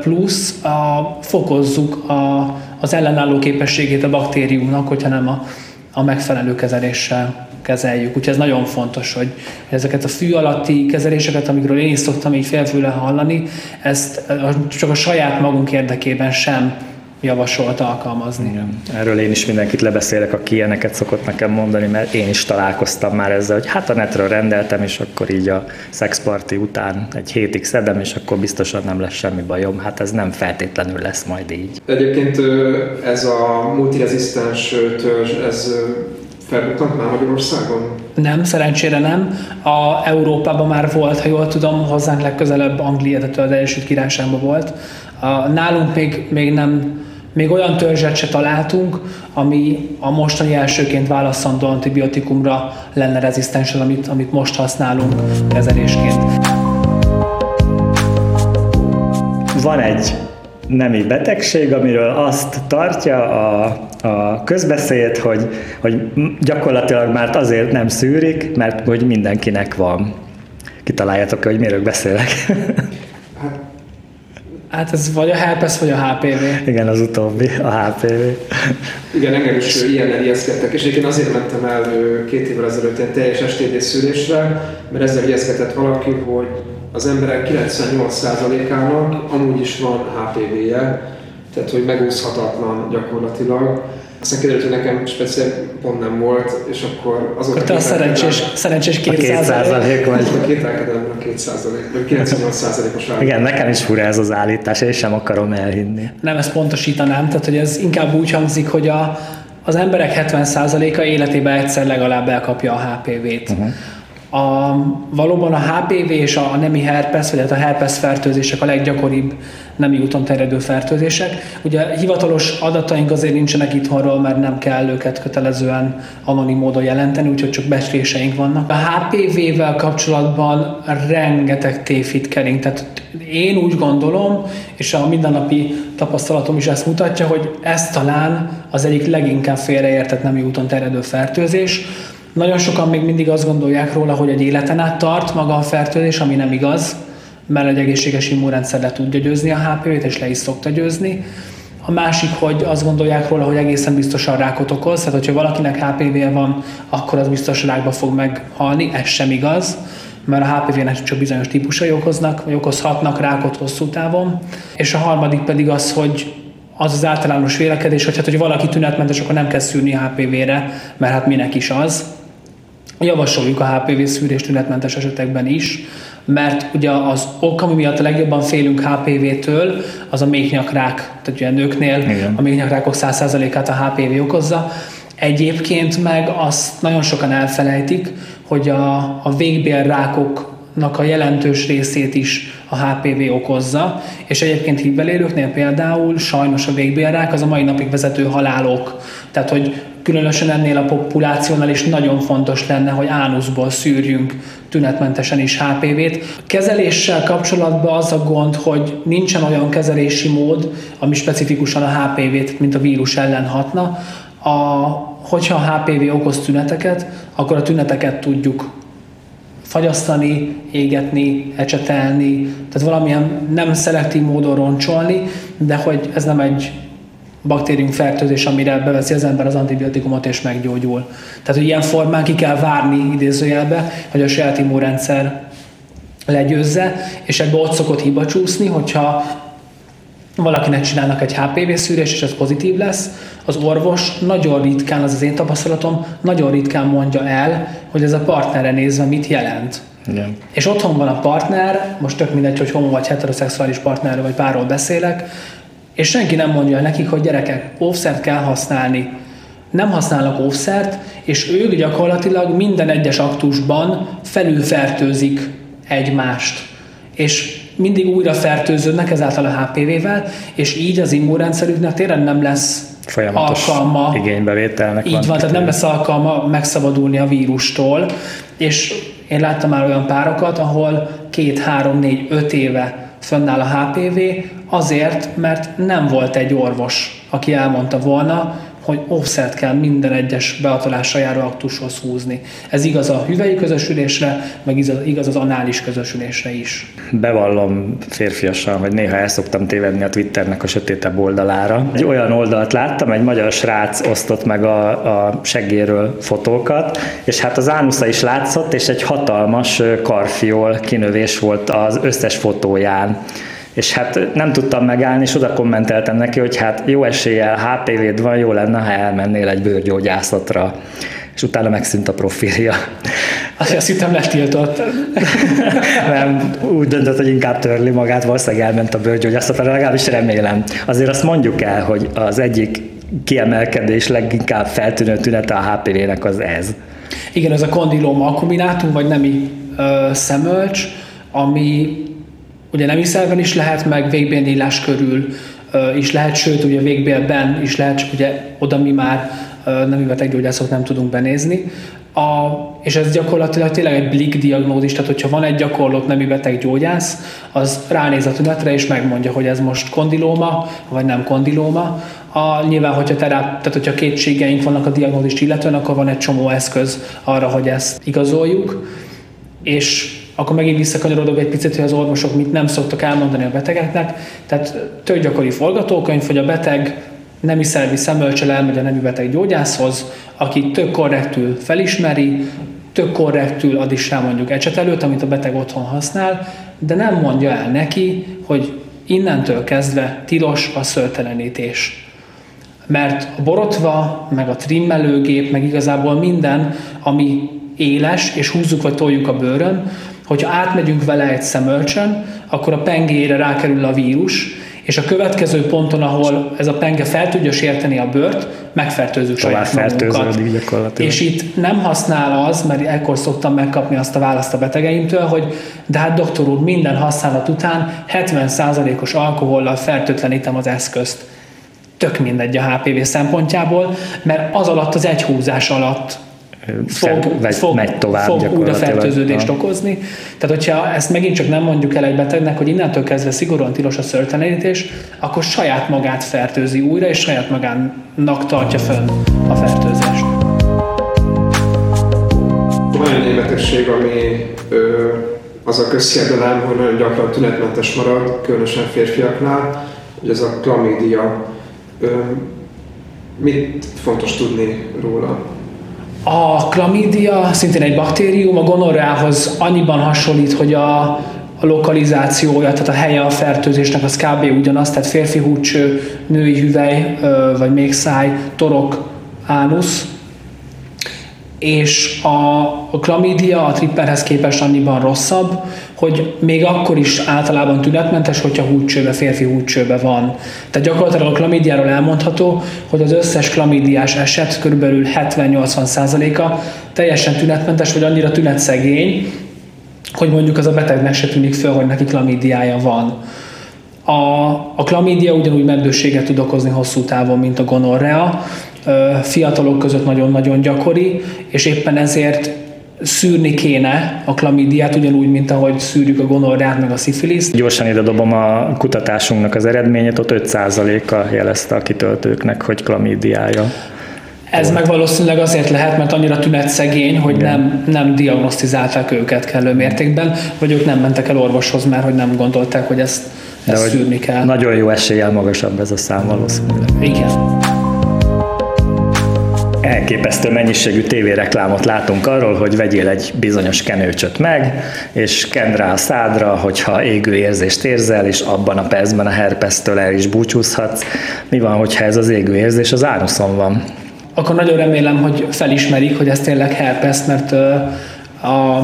Plusz a, fokozzuk a, az ellenálló képességét a baktériumnak, hogyha nem a, a megfelelő kezeléssel kezeljük. Úgyhogy ez nagyon fontos, hogy ezeket a fű alatti kezeléseket, amikről én is szoktam így félfőle hallani, ezt csak a saját magunk érdekében sem javasolt alkalmazni. Igen. Erről én is mindenkit lebeszélek, aki ilyeneket szokott nekem mondani, mert én is találkoztam már ezzel, hogy hát a netről rendeltem, és akkor így a szexparti után egy hétig szedem, és akkor biztosan nem lesz semmi bajom. Hát ez nem feltétlenül lesz majd így. Egyébként ez a multirezisztens törzs, ez felbukkant már Magyarországon? Nem, szerencsére nem. A Európában már volt, ha jól tudom, hozzánk legközelebb Anglia, tehát az Egyesült Királyságban volt. A, nálunk még, még nem még olyan törzset se találtunk, ami a mostani elsőként válaszandó antibiotikumra lenne rezisztens, amit, amit most használunk kezelésként. Van egy nemi betegség, amiről azt tartja a, a közbeszéd, hogy, hogy gyakorlatilag már azért nem szűrik, mert hogy mindenkinek van. Kitaláljátok hogy miről beszélek. Hát ez vagy a herpes, vagy a HPV. Igen, az utóbbi, a HPV. Igen, engem is ilyen ijeszgettek, és egyébként azért mentem el két évvel ezelőtt ilyen teljes STD szűrésre, mert ezzel ijeszgetett valaki, hogy az emberek 98%-ának amúgy is van HPV-je, tehát hogy megúszhatatlan gyakorlatilag aztán kiderült, hogy nekem speciál pont nem volt, és akkor azok akkor te a szerencsés, szerencsés 2 százalék vagy. A kételkedem a 2 százalék, vagy 98 százalékos Igen, nekem is fura ez az állítás, én sem akarom elhinni. Nem, ezt pontosítanám, tehát hogy ez inkább úgy hangzik, hogy a, az emberek 70%-a életében egyszer legalább elkapja a HPV-t. Uh-huh. A, valóban a HPV és a, nemi herpes, vagy hát a herpes fertőzések a leggyakoribb nemi úton terjedő fertőzések. Ugye hivatalos adataink azért nincsenek itthonról, mert nem kell őket kötelezően anonim módon jelenteni, úgyhogy csak becsléseink vannak. A HPV-vel kapcsolatban rengeteg tévhit kering, tehát én úgy gondolom, és a mindennapi tapasztalatom is ezt mutatja, hogy ez talán az egyik leginkább félreértett nemi úton terjedő fertőzés, nagyon sokan még mindig azt gondolják róla, hogy egy életen át tart maga a fertőzés, ami nem igaz, mert egy egészséges immunrendszer le tudja győzni a HPV-t, és le is szokta győzni. A másik, hogy azt gondolják róla, hogy egészen biztosan rákot okoz, tehát hogyha valakinek HPV van, akkor az biztos rákba fog meghalni, ez sem igaz mert a HPV-nek csak bizonyos típusai okoznak, vagy okozhatnak rákot hosszú távon. És a harmadik pedig az, hogy az az általános vélekedés, hogy hát, hogy valaki tünetmentes, akkor nem kell szűrni HPV-re, mert hát minek is az. Javasoljuk a HPV szűrés tünetmentes esetekben is, mert ugye az ok, ami miatt a legjobban félünk HPV-től, az a méhnyakrák, tehát ugye a nőknél Igen. a méhnyakrákok 100%-át a HPV okozza. Egyébként meg azt nagyon sokan elfelejtik, hogy a, a végbélrákoknak a jelentős részét is a HPV okozza, és egyébként hívvel élőknél például sajnos a végbélrák az a mai napig vezető halálok. Tehát, hogy különösen ennél a populációnál is nagyon fontos lenne, hogy ánuszból szűrjünk tünetmentesen is HPV-t. Kezeléssel kapcsolatban az a gond, hogy nincsen olyan kezelési mód, ami specifikusan a HPV-t, mint a vírus ellen hatna. A, hogyha a HPV okoz tüneteket, akkor a tüneteket tudjuk fagyasztani, égetni, ecsetelni, tehát valamilyen nem szelektív módon roncsolni, de hogy ez nem egy baktérium fertőzés, amire beveszi az ember az antibiotikumot és meggyógyul. Tehát, hogy ilyen formán ki kell várni idézőjelbe, hogy a saját immunrendszer legyőzze, és ebbe ott szokott hiba csúszni, hogyha valakinek csinálnak egy HPV szűrés, és ez pozitív lesz, az orvos nagyon ritkán, az az én tapasztalatom, nagyon ritkán mondja el, hogy ez a partnerre nézve mit jelent. Igen. És otthon van a partner, most tök mindegy, hogy homo vagy heteroszexuális partnerről vagy párról beszélek, és senki nem mondja nekik, hogy gyerekek, óvszert kell használni. Nem használnak óvszert, és ők gyakorlatilag minden egyes aktusban felülfertőzik egymást. És mindig újra fertőződnek ezáltal a HPV-vel, és így az immunrendszerüknek tényleg nem lesz Folyamatos alkalma. igénybevételnek Így van, van tehát nem lesz alkalma megszabadulni a vírustól, és én láttam már olyan párokat, ahol két, három, négy, öt éve fönnáll a HPV, azért, mert nem volt egy orvos, aki elmondta volna, hogy offset kell minden egyes beatolásra járó aktushoz húzni. Ez igaz a hüvei közösülésre, meg igaz az anális közösülésre is. Bevallom férfiasan, hogy néha el szoktam tévedni a Twitternek a sötétebb oldalára. Egy olyan oldalt láttam, egy magyar srác osztott meg a, a seggéről fotókat, és hát az ánusza is látszott, és egy hatalmas karfiol kinövés volt az összes fotóján és hát nem tudtam megállni, és oda kommenteltem neki, hogy hát jó eséllyel HPV-d van, jó lenne, ha elmennél egy bőrgyógyászatra. És utána megszűnt a profilja. Azt, hittem letiltott. nem, úgy döntött, hogy inkább törli magát, valószínűleg elment a bőrgyógyászatra, legalábbis remélem. Azért azt mondjuk el, hogy az egyik kiemelkedés leginkább feltűnő tünete a HPV-nek az ez. Igen, ez a kondiloma akkuminátum, vagy nemi ö, szemölcs, ami Ugye nem szerven is lehet, meg végbélnyílás körül is lehet, sőt, ugye végbélben is lehet, ugye oda mi már nemi beteggyógyászok nem tudunk benézni. A, és ez gyakorlatilag tényleg egy blik diagnózis, tehát hogyha van egy gyakorlott nemi beteggyógyász, az ránéz a tünetre és megmondja, hogy ez most kondilóma, vagy nem kondilóma. A, nyilván, hogyha, teráp, tehát hogyha kétségeink vannak a diagnózist illetően, akkor van egy csomó eszköz arra, hogy ezt igazoljuk. És akkor megint visszakanyarodok egy picit, hogy az orvosok mit nem szoktak elmondani a betegeknek. Tehát tök gyakori forgatókönyv, hogy a beteg nemi szervi szemölcsel elmegy a nemi beteg gyógyászhoz, aki tök korrektül felismeri, tök korrektül ad is rá mondjuk ecsetelőt, amit a beteg otthon használ, de nem mondja el neki, hogy innentől kezdve tilos a szörtelenítés. Mert a borotva, meg a trimmelőgép, meg igazából minden, ami éles, és húzzuk vagy toljuk a bőrön, hogyha átmegyünk vele egy szemölcsön, akkor a pengére rákerül a vírus, és a következő ponton, ahol ez a penge fel tudja sérteni a bőrt, megfertőzzük saját magunkat. És itt nem használ az, mert ekkor szoktam megkapni azt a választ a betegeimtől, hogy de hát doktor úr, minden használat után 70%-os alkohollal fertőtlenítem az eszközt. Tök mindegy a HPV szempontjából, mert az alatt az egy húzás alatt fog, vagy fog, megy tovább fog újra fertőződést a... okozni. Tehát, hogyha ezt megint csak nem mondjuk el egy betegnek, hogy innentől kezdve szigorúan tilos a szörtelenítés, akkor saját magát fertőzi újra, és saját magának tartja fönn a fertőzést. Van egy betegség, ami ö, az a közhiedelem, hogy nagyon gyakran tünetmentes marad, különösen férfiaknál, hogy ez a klamídia Mit fontos tudni róla? A klamídia szintén egy baktérium, a gonorreához annyiban hasonlít, hogy a, a lokalizációja, tehát a helye a fertőzésnek az kb. ugyanaz, tehát férfi húcső, női hüvely, vagy még száj, torok, ánusz, és a, a klamídia a tripperhez képest annyiban rosszabb, hogy még akkor is általában tünetmentes, hogyha húcsőbe, férfi húcsőbe van. Tehát gyakorlatilag a klamídiáról elmondható, hogy az összes klamídiás eset körülbelül 70-80%-a teljesen tünetmentes, vagy annyira tünetszegény, hogy mondjuk az a betegnek se tűnik föl, hogy neki klamídiája van. A, a klamídia ugyanúgy meddőséget tud okozni hosszú távon, mint a gonorrea, fiatalok között nagyon-nagyon gyakori, és éppen ezért szűrni kéne a klamidiát, ugyanúgy, mint ahogy szűrjük a gonorrát, meg a szifiliszt. Gyorsan ide dobom a kutatásunknak az eredményét, ott 5%-a jelezte a kitöltőknek, hogy klamidiája. Ez meg valószínűleg azért lehet, mert annyira tünetszegény, hogy nem, nem diagnosztizálták őket kellő mértékben, vagy ők nem mentek el orvoshoz, mert hogy nem gondolták, hogy ezt, ezt szűrni kell. Nagyon jó eséllyel magasabb ez a szám valószínűleg. Igen elképesztő mennyiségű tévéreklámot látunk arról, hogy vegyél egy bizonyos kenőcsöt meg, és kend rá a szádra, hogyha égő érzést érzel, és abban a percben a herpesztől el is búcsúzhatsz. Mi van, hogyha ez az égő érzés az áruszon van? Akkor nagyon remélem, hogy felismerik, hogy ez tényleg herpes, mert a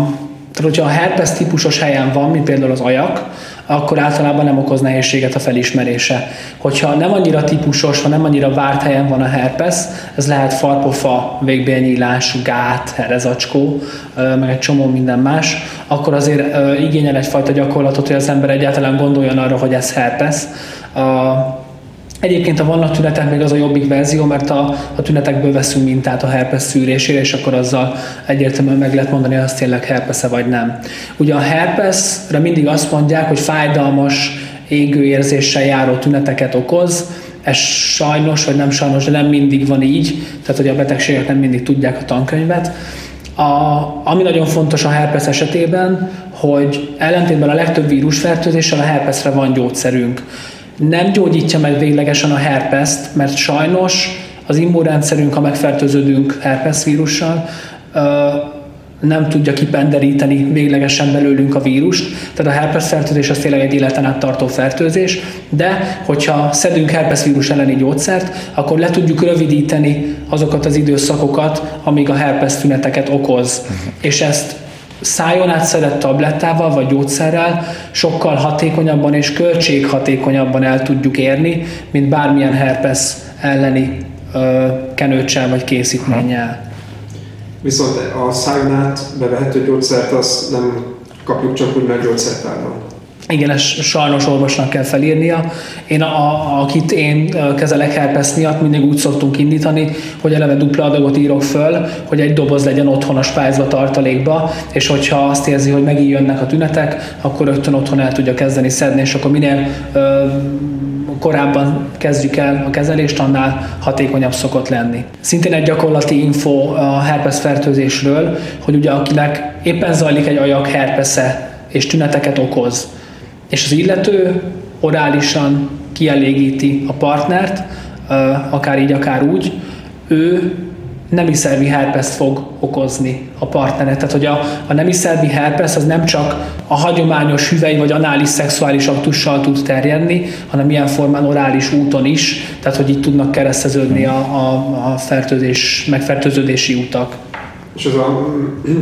tehát, hogyha a herpes típusos helyen van, mint például az ajak, akkor általában nem okoz nehézséget a felismerése. Hogyha nem annyira típusos, ha nem annyira várt helyen van a herpes, ez lehet farpofa, végbélnyílás, gát, herezacskó, meg egy csomó minden más, akkor azért igényel egyfajta gyakorlatot, hogy az ember egyáltalán gondoljon arra, hogy ez herpes. Egyébként a vannak tünetek, még az a jobbik verzió, mert a, a tünetekből veszünk mintát a herpes szűrésére, és akkor azzal egyértelműen meg lehet mondani, hogy az tényleg herpes vagy nem. Ugye a herpesre mindig azt mondják, hogy fájdalmas, égő érzéssel járó tüneteket okoz, ez sajnos, vagy nem sajnos, de nem mindig van így, tehát hogy a betegségek nem mindig tudják a tankönyvet. A, ami nagyon fontos a herpes esetében, hogy ellentétben a legtöbb vírusfertőzéssel a herpesre van gyógyszerünk nem gyógyítja meg véglegesen a herpeszt, mert sajnos az immunrendszerünk, ha megfertőződünk herpes vírussal, nem tudja kipenderíteni véglegesen belőlünk a vírust. Tehát a herpes fertőzés az tényleg egy életen át tartó fertőzés, de hogyha szedünk herpes vírus elleni gyógyszert, akkor le tudjuk rövidíteni azokat az időszakokat, amíg a herpes tüneteket okoz. Uh-huh. És ezt szájon átszedett tablettával vagy gyógyszerrel sokkal hatékonyabban és költséghatékonyabban el tudjuk érni, mint bármilyen herpes elleni ö, kenőcsel vagy készítménnyel. Viszont a szájon át bevehető gyógyszert azt nem kapjuk csak úgy meg gyógyszertárban. Igen, ezt sajnos orvosnak kell felírnia. Én, a, akit én kezelek herpes miatt, mindig úgy szoktunk indítani, hogy eleve dupla adagot írok föl, hogy egy doboz legyen otthon a spájzba tartalékba, és hogyha azt érzi, hogy megint jönnek a tünetek, akkor rögtön otthon el tudja kezdeni szedni, és akkor minél ö, korábban kezdjük el a kezelést, annál hatékonyabb szokott lenni. Szintén egy gyakorlati info a herpes fertőzésről, hogy ugye akinek éppen zajlik egy ajak herpesze, és tüneteket okoz, és az illető orálisan kielégíti a partnert, akár így, akár úgy, ő nemi szervi herpeszt fog okozni a partneret. Tehát, hogy a, a nemi szervi herpes az nem csak a hagyományos hüvely vagy anális szexuális aktussal tud terjedni, hanem ilyen formán orális úton is, tehát hogy így tudnak kereszteződni a, a, a fertőzés, megfertőződési utak. És az a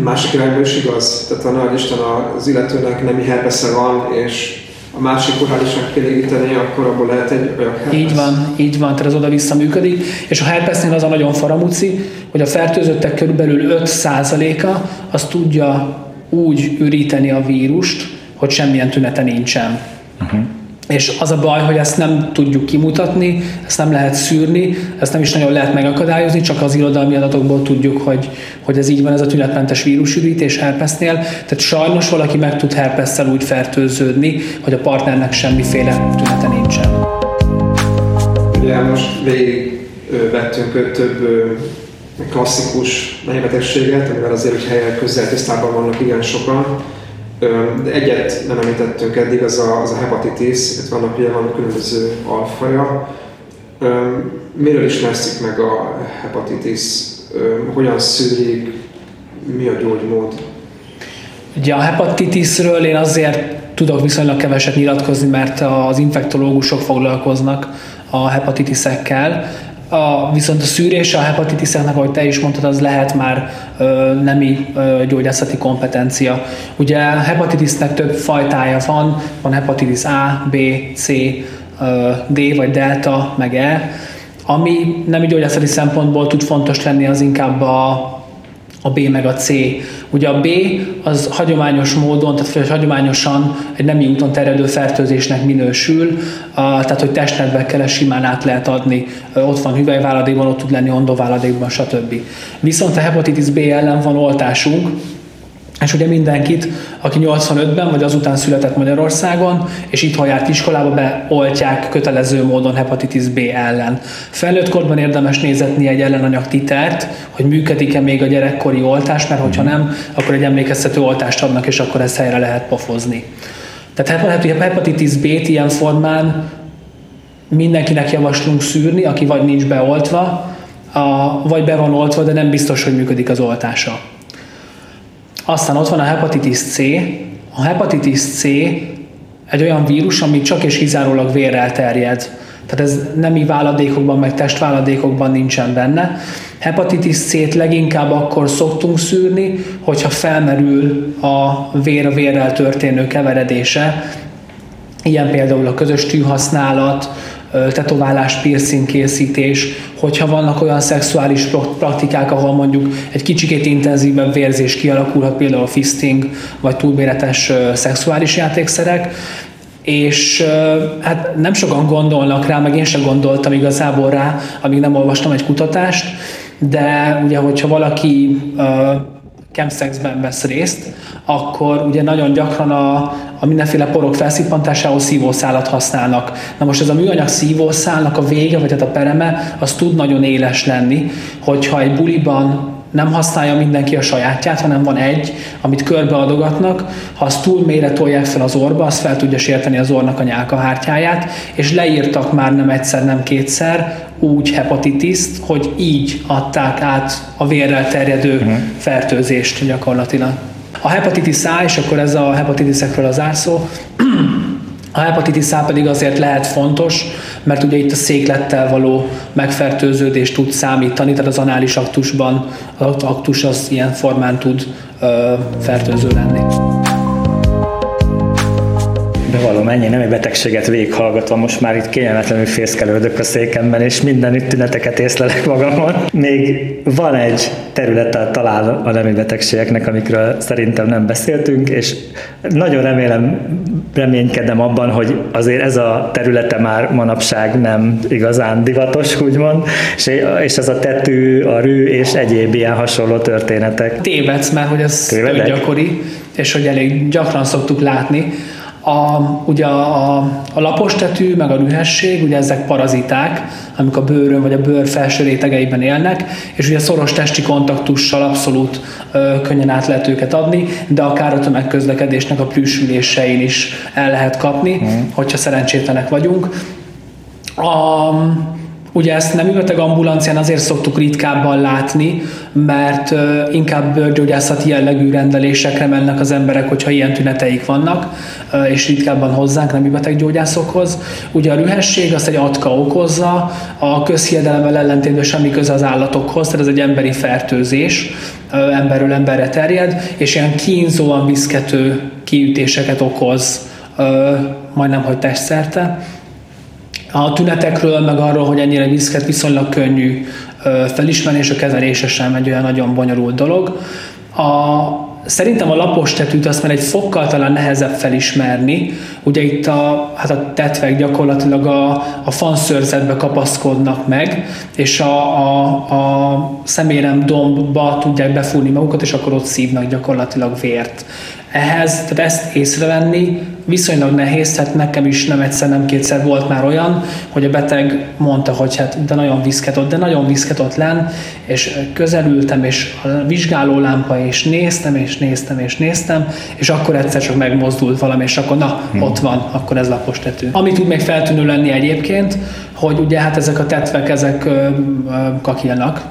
másik irányban is igaz. Tehát a nagy Isten az illetőnek nemi herpesze van, és a másik orálisan kielégíteni, akkor abból lehet egy olyan herpes. Így van, így van, tehát az oda-vissza működik. És a herpesnél az a nagyon faramúci, hogy a fertőzöttek körülbelül 5%-a az tudja úgy üríteni a vírust, hogy semmilyen tünete nincsen. Uh-huh. És az a baj, hogy ezt nem tudjuk kimutatni, ezt nem lehet szűrni, ezt nem is nagyon lehet megakadályozni, csak az irodalmi adatokból tudjuk, hogy, hogy ez így van, ez a tünetmentes vírusürítés herpesnél. Tehát sajnos valaki meg tud herpesszel úgy fertőződni, hogy a partnernek semmiféle tünete nincsen. Ugye most végig vettünk több klasszikus betegséget, amivel azért, hogy helyek közel tisztában vannak igen sokan, egyet nem említettünk eddig, az a, az a hepatitis, itt vannak ugye van különböző alfaja. Miről is leszik meg a hepatitis? Hogyan szűrik? Mi a gyógymód? Ugye a hepatitisről én azért tudok viszonylag keveset nyilatkozni, mert az infektológusok foglalkoznak a hepatitisekkel. A, viszont a szűrés a hepatitiseknek, ahogy te is mondtad, az lehet már ö, nemi ö, gyógyászati kompetencia. Ugye a hepatitisnek több fajtája van, van hepatitis A, B, C, ö, D vagy delta, meg E. Ami nemi gyógyászati szempontból tud fontos lenni, az inkább a a B meg a C. Ugye a B az hagyományos módon, tehát hagyományosan egy nemi úton terjedő fertőzésnek minősül, tehát hogy testnedvekkel simán át lehet adni. Ott van hüvelyváladékban, ott tud lenni ondováladékban, stb. Viszont a hepatitis B ellen van oltásunk, és ugye mindenkit, aki 85-ben vagy azután született Magyarországon, és itt járt iskolába, beoltják kötelező módon hepatitis B ellen. Felnőtt korban érdemes nézetni egy ellenanyag titert, hogy működik-e még a gyerekkori oltás, mert hogyha nem, akkor egy emlékeztető oltást adnak, és akkor ezt helyre lehet pofozni. Tehát hepatitis B-t ilyen formán mindenkinek javaslunk szűrni, aki vagy nincs beoltva, vagy be van oltva, de nem biztos, hogy működik az oltása. Aztán ott van a hepatitis C. A hepatitis C egy olyan vírus, ami csak és kizárólag vérrel terjed. Tehát ez nemi váladékokban, meg testváladékokban nincsen benne. Hepatitis C-t leginkább akkor szoktunk szűrni, hogyha felmerül a vér a vérrel történő keveredése. Ilyen például a közös tűhasználat, tetoválás, piercing készítés, hogyha vannak olyan szexuális praktikák, ahol mondjuk egy kicsikét intenzívebb vérzés kialakulhat, például fisting, vagy túlméretes szexuális játékszerek, és hát nem sokan gondolnak rá, meg én sem gondoltam igazából rá, amíg nem olvastam egy kutatást, de ugye, hogyha valaki chemsexben vesz részt, akkor ugye nagyon gyakran a, a mindenféle porok felszippantásához szívószálat használnak. Na most ez a műanyag szívószálnak a vége, vagy hát a pereme, az tud nagyon éles lenni, hogyha egy buliban nem használja mindenki a sajátját, hanem van egy, amit körbeadogatnak, ha azt túl mélyre tolják fel az orba, az fel tudja sérteni az ornak a nyálkahártyáját, és leírtak már nem egyszer, nem kétszer úgy hepatitiszt, hogy így adták át a vérrel terjedő uh-huh. fertőzést gyakorlatilag. A hepatitis A, és akkor ez a hepatitisekről az árszó, a hepatitis A pedig azért lehet fontos, mert ugye itt a széklettel való megfertőződést tud számítani, tehát az anális aktusban az aktus az ilyen formán tud ö, fertőző lenni bevallom, ennyi nemi betegséget végighallgatva, most már itt kényelmetlenül fészkelődök a székemben, és minden tüneteket észlelek magamon. Még van egy területe talán a nemi betegségeknek, amikről szerintem nem beszéltünk, és nagyon remélem, reménykedem abban, hogy azért ez a területe már manapság nem igazán divatos, úgymond, és ez a tetű, a rű és egyéb ilyen hasonló történetek. Tévedsz, mert hogy ez gyakori, és hogy elég gyakran szoktuk látni, a, ugye a, a lapostetű, meg a rühesség, ugye ezek paraziták, amik a bőrön vagy a bőr felső rétegeiben élnek, és ugye szoros testi kontaktussal abszolút ö, könnyen át lehet őket adni, de akár a tömegközlekedésnek a plüsülésein is el lehet kapni, mm. hogyha szerencsétlenek vagyunk. A, Ugye ezt nem beteg ambulancián azért szoktuk ritkábban látni, mert inkább bőrgyógyászati jellegű rendelésekre mennek az emberek, hogyha ilyen tüneteik vannak, és ritkábban hozzánk nemi beteggyógyászokhoz. Ugye a rühesség azt egy atka okozza, a közhiedelemmel ellentétben semmi köze az állatokhoz, tehát ez egy emberi fertőzés, emberről emberre terjed, és ilyen kínzóan viszkető kiütéseket okoz majdnem, hogy testszerte a tünetekről, meg arról, hogy ennyire viszket viszonylag könnyű felismerni, és a kezelése sem egy olyan nagyon bonyolult dolog. A, szerintem a lapos tetűt azt már egy fokkal talán nehezebb felismerni. Ugye itt a, hát a tetvek gyakorlatilag a, a fanszörzetbe kapaszkodnak meg, és a, a, a szemérem dombba tudják befúrni magukat, és akkor ott szívnak gyakorlatilag vért. Ehhez, tehát ezt észrevenni viszonylag nehéz, tehát nekem is nem egyszer, nem kétszer volt már olyan, hogy a beteg mondta, hogy hát de nagyon viszketott, de nagyon viszketott len, és közelültem, és a vizsgáló lámpa, és néztem, és néztem, és néztem, és akkor egyszer csak megmozdult valami, és akkor na, hmm. ott van, akkor ez lapos tető. Ami tud még feltűnő lenni egyébként, hogy ugye hát ezek a tetvek, ezek ö, ö, kakilnak,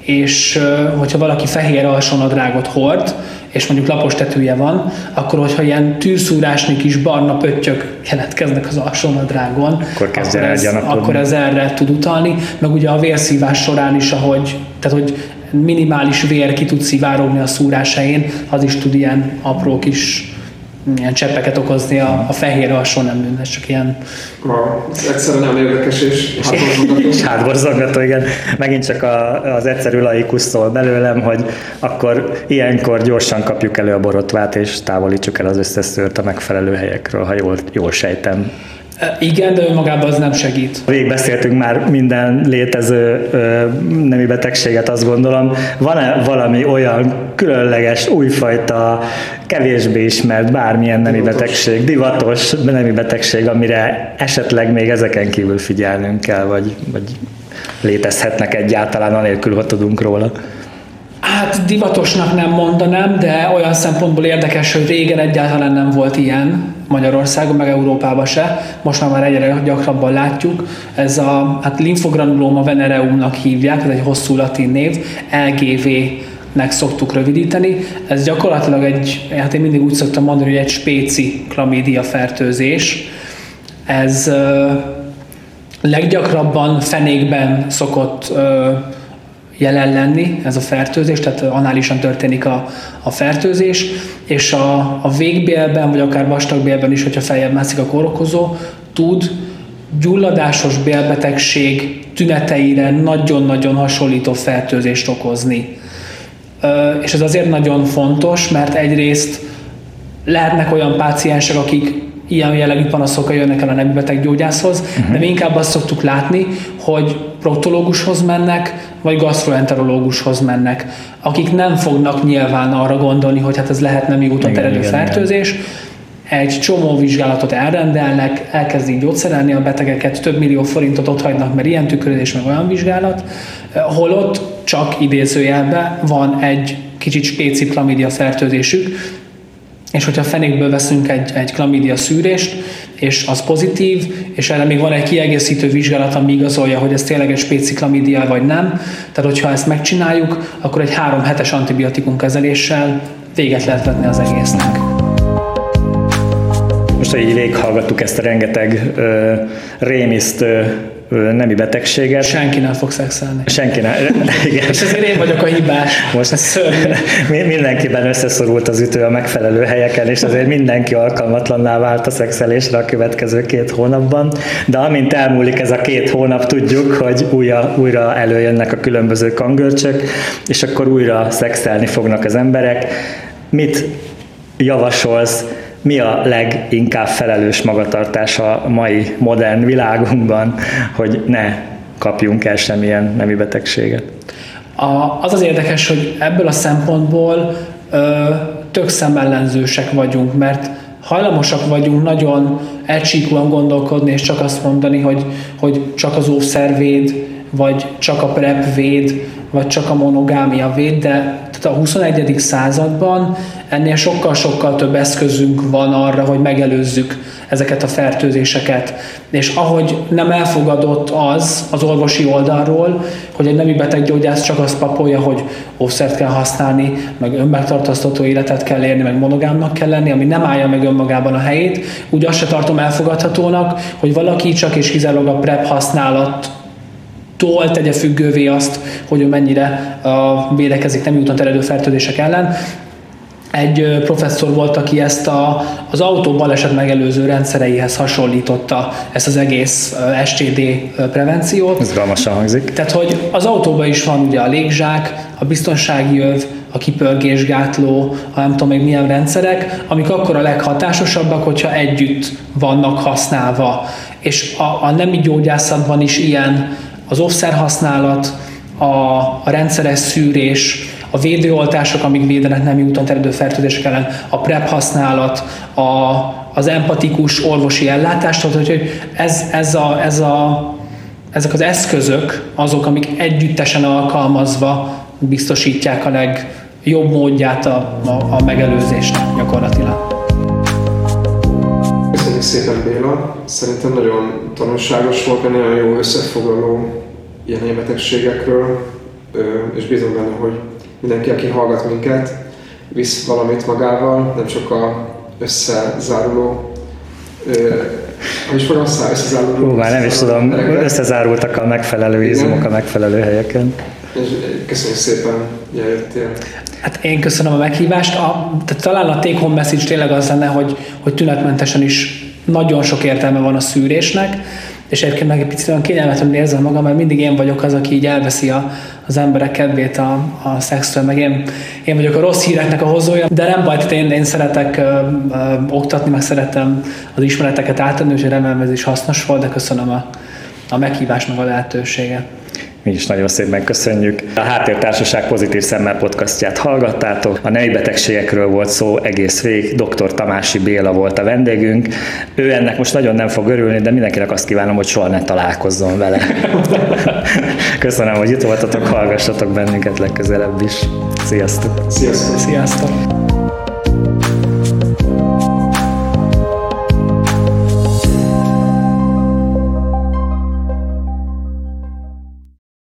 és hogyha valaki fehér alsónadrágot hord, és mondjuk lapos tetője van, akkor hogyha ilyen tűrszúrásni kis barna pöttyök keletkeznek az alsónadrágon, akkor, akkor, ez, akkor ez erre tud utalni, meg ugye a vérszívás során is, ahogy, tehát hogy minimális vér ki tud szivárogni a szúrás helyén, az is tud ilyen apró kis ilyen cseppeket okozni a, a fehér alsó nem ez csak ilyen... Ma, egyszerűen nem érdekes és hátborzongató. és hátborzongató, igen. Megint csak a, az egyszerű laikus szól belőlem, hogy akkor ilyenkor gyorsan kapjuk elő a borotvát, és távolítsuk el az összes szőrt a megfelelő helyekről, ha jól, jól sejtem. Igen, de önmagában az nem segít. Végigbeszéltünk már minden létező ö, nemi betegséget, azt gondolom. Van-e valami olyan különleges, újfajta, kevésbé ismert bármilyen nemi betegség, divatos nemi betegség, amire esetleg még ezeken kívül figyelnünk kell, vagy, vagy létezhetnek egyáltalán, anélkül, hogy tudunk róla? Hát divatosnak nem mondanám, de olyan szempontból érdekes, hogy régen egyáltalán nem volt ilyen Magyarországon, meg Európában se. Most már, már egyre gyakrabban látjuk. Ez a hát linfogranuloma venereumnak hívják, ez egy hosszú latin név, LGV nek szoktuk rövidíteni. Ez gyakorlatilag egy, hát én mindig úgy szoktam mondani, hogy egy spéci klamídia fertőzés. Ez leggyakrabban fenékben szokott jelen lenni ez a fertőzés, tehát análisan történik a, a fertőzés, és a, a végbélben, vagy akár vastagbélben is, hogyha feljebb mászik a kórokozó, tud gyulladásos bélbetegség tüneteire nagyon-nagyon hasonlító fertőzést okozni. És ez azért nagyon fontos, mert egyrészt lehetnek olyan páciensek, akik ilyen jellegű panaszokkal jönnek el a nemi gyógyászhoz, uh-huh. de mi inkább azt szoktuk látni, hogy proktológushoz mennek, vagy gastroenterológushoz mennek, akik nem fognak nyilván arra gondolni, hogy hát ez lehet nemi úton terjedő fertőzés, egy csomó vizsgálatot elrendelnek, elkezdik gyógyszerelni a betegeket, több millió forintot ott hagynak, mert ilyen tükrözés, meg olyan vizsgálat, holott csak idézőjelben van egy kicsit spéci klamidia fertőzésük, és hogyha fenékből veszünk egy, egy klamidia szűrést, és az pozitív, és erre még van egy kiegészítő vizsgálat, ami igazolja, hogy ez tényleg egy spéci klamidia vagy nem. Tehát, hogyha ezt megcsináljuk, akkor egy három hetes antibiotikum kezeléssel véget lehet vetni az egésznek. Most, hogy így végighallgattuk ezt a rengeteg ö, rémiszt ö, nemi betegséget. Senki nem fog szexelni. Senki nem. Igen. És ezért én vagyok a hibás. Most ez mindenkiben összeszorult az ütő a megfelelő helyeken, és azért mindenki alkalmatlanná vált a szexelésre a következő két hónapban. De amint elmúlik ez a két hónap, tudjuk, hogy újra, újra előjönnek a különböző kangörcsök, és akkor újra szexelni fognak az emberek. Mit javasolsz mi a leginkább felelős magatartás a mai modern világunkban, hogy ne kapjunk el semmilyen nemi betegséget? A, az az érdekes, hogy ebből a szempontból ö, tök szemellenzősek vagyunk, mert hajlamosak vagyunk nagyon elcsíkúan gondolkodni, és csak azt mondani, hogy, hogy csak az óvszer véd, vagy csak a PrEP véd, vagy csak a monogámia véd, de tehát a 21. században ennél sokkal-sokkal több eszközünk van arra, hogy megelőzzük ezeket a fertőzéseket. És ahogy nem elfogadott az az orvosi oldalról, hogy egy nemi beteggyógyász csak azt papolja, hogy óvszert kell használni, meg önmegtartóztató életet kell érni, meg monogámnak kell lenni, ami nem állja meg önmagában a helyét, úgy azt se tartom elfogadhatónak, hogy valaki csak és kizárólag a PrEP használat tól tegye függővé azt, hogy ő mennyire uh, védekezik nem úton terjedő fertőzések ellen. Egy professzor volt, aki ezt a, az autó baleset megelőző rendszereihez hasonlította ezt az egész STD prevenciót. Ez galmasan hangzik. Tehát, hogy az autóban is van ugye a légzsák, a biztonsági öv, a kipörgésgátló, a nem tudom még milyen rendszerek, amik akkor a leghatásosabbak, hogyha együtt vannak használva. És a, a nemi gyógyászatban is ilyen az offszer használat, a, a rendszeres szűrés, a védőoltások, amik védenek nem úton terjedő fertőzések ellen, a PrEP használat, a, az empatikus orvosi ellátást, tehát hogy ez, ez, a, ez a, ezek az eszközök azok, amik együttesen alkalmazva biztosítják a legjobb módját a, a, a megelőzésnek gyakorlatilag. Köszönjük szépen Béla, szerintem nagyon tanulságos volt, nagyon jó összefoglaló ilyen élbetegségekről, és bízom benne, hogy mindenki, aki hallgat minket, visz valamit magával, nem csak a összezáruló hogy is fogom összezáruló? Hú, már nem is tudom, összezárultak a megfelelő izmok a megfelelő helyeken. És köszönjük szépen, hogy eljöttél. Hát én köszönöm a meghívást. A, tehát talán a take home message tényleg az lenne, hogy, hogy tünetmentesen is nagyon sok értelme van a szűrésnek, és egyébként meg egy picit olyan kényelmetlenül érzem magam, mert mindig én vagyok az, aki így elveszi a, az emberek kedvét a, a szextől, meg én, én vagyok a rossz híreknek a hozója, de nem baj, tehát én, én szeretek ö, ö, oktatni, meg szeretem az ismereteket átadni, úgyhogy remélem ez is hasznos volt, de köszönöm a, a meghívást, meg a lehetőséget. Mi is nagyon szépen köszönjük. A Háttértársaság Pozitív Szemmel podcastját hallgattátok. A női betegségekről volt szó egész végig. Dr. Tamási Béla volt a vendégünk. Ő ennek most nagyon nem fog örülni, de mindenkinek azt kívánom, hogy soha ne találkozzon vele. Köszönöm, hogy itt voltatok, hallgassatok bennünket legközelebb is. Sziasztok! Sziasztok! Sziasztok!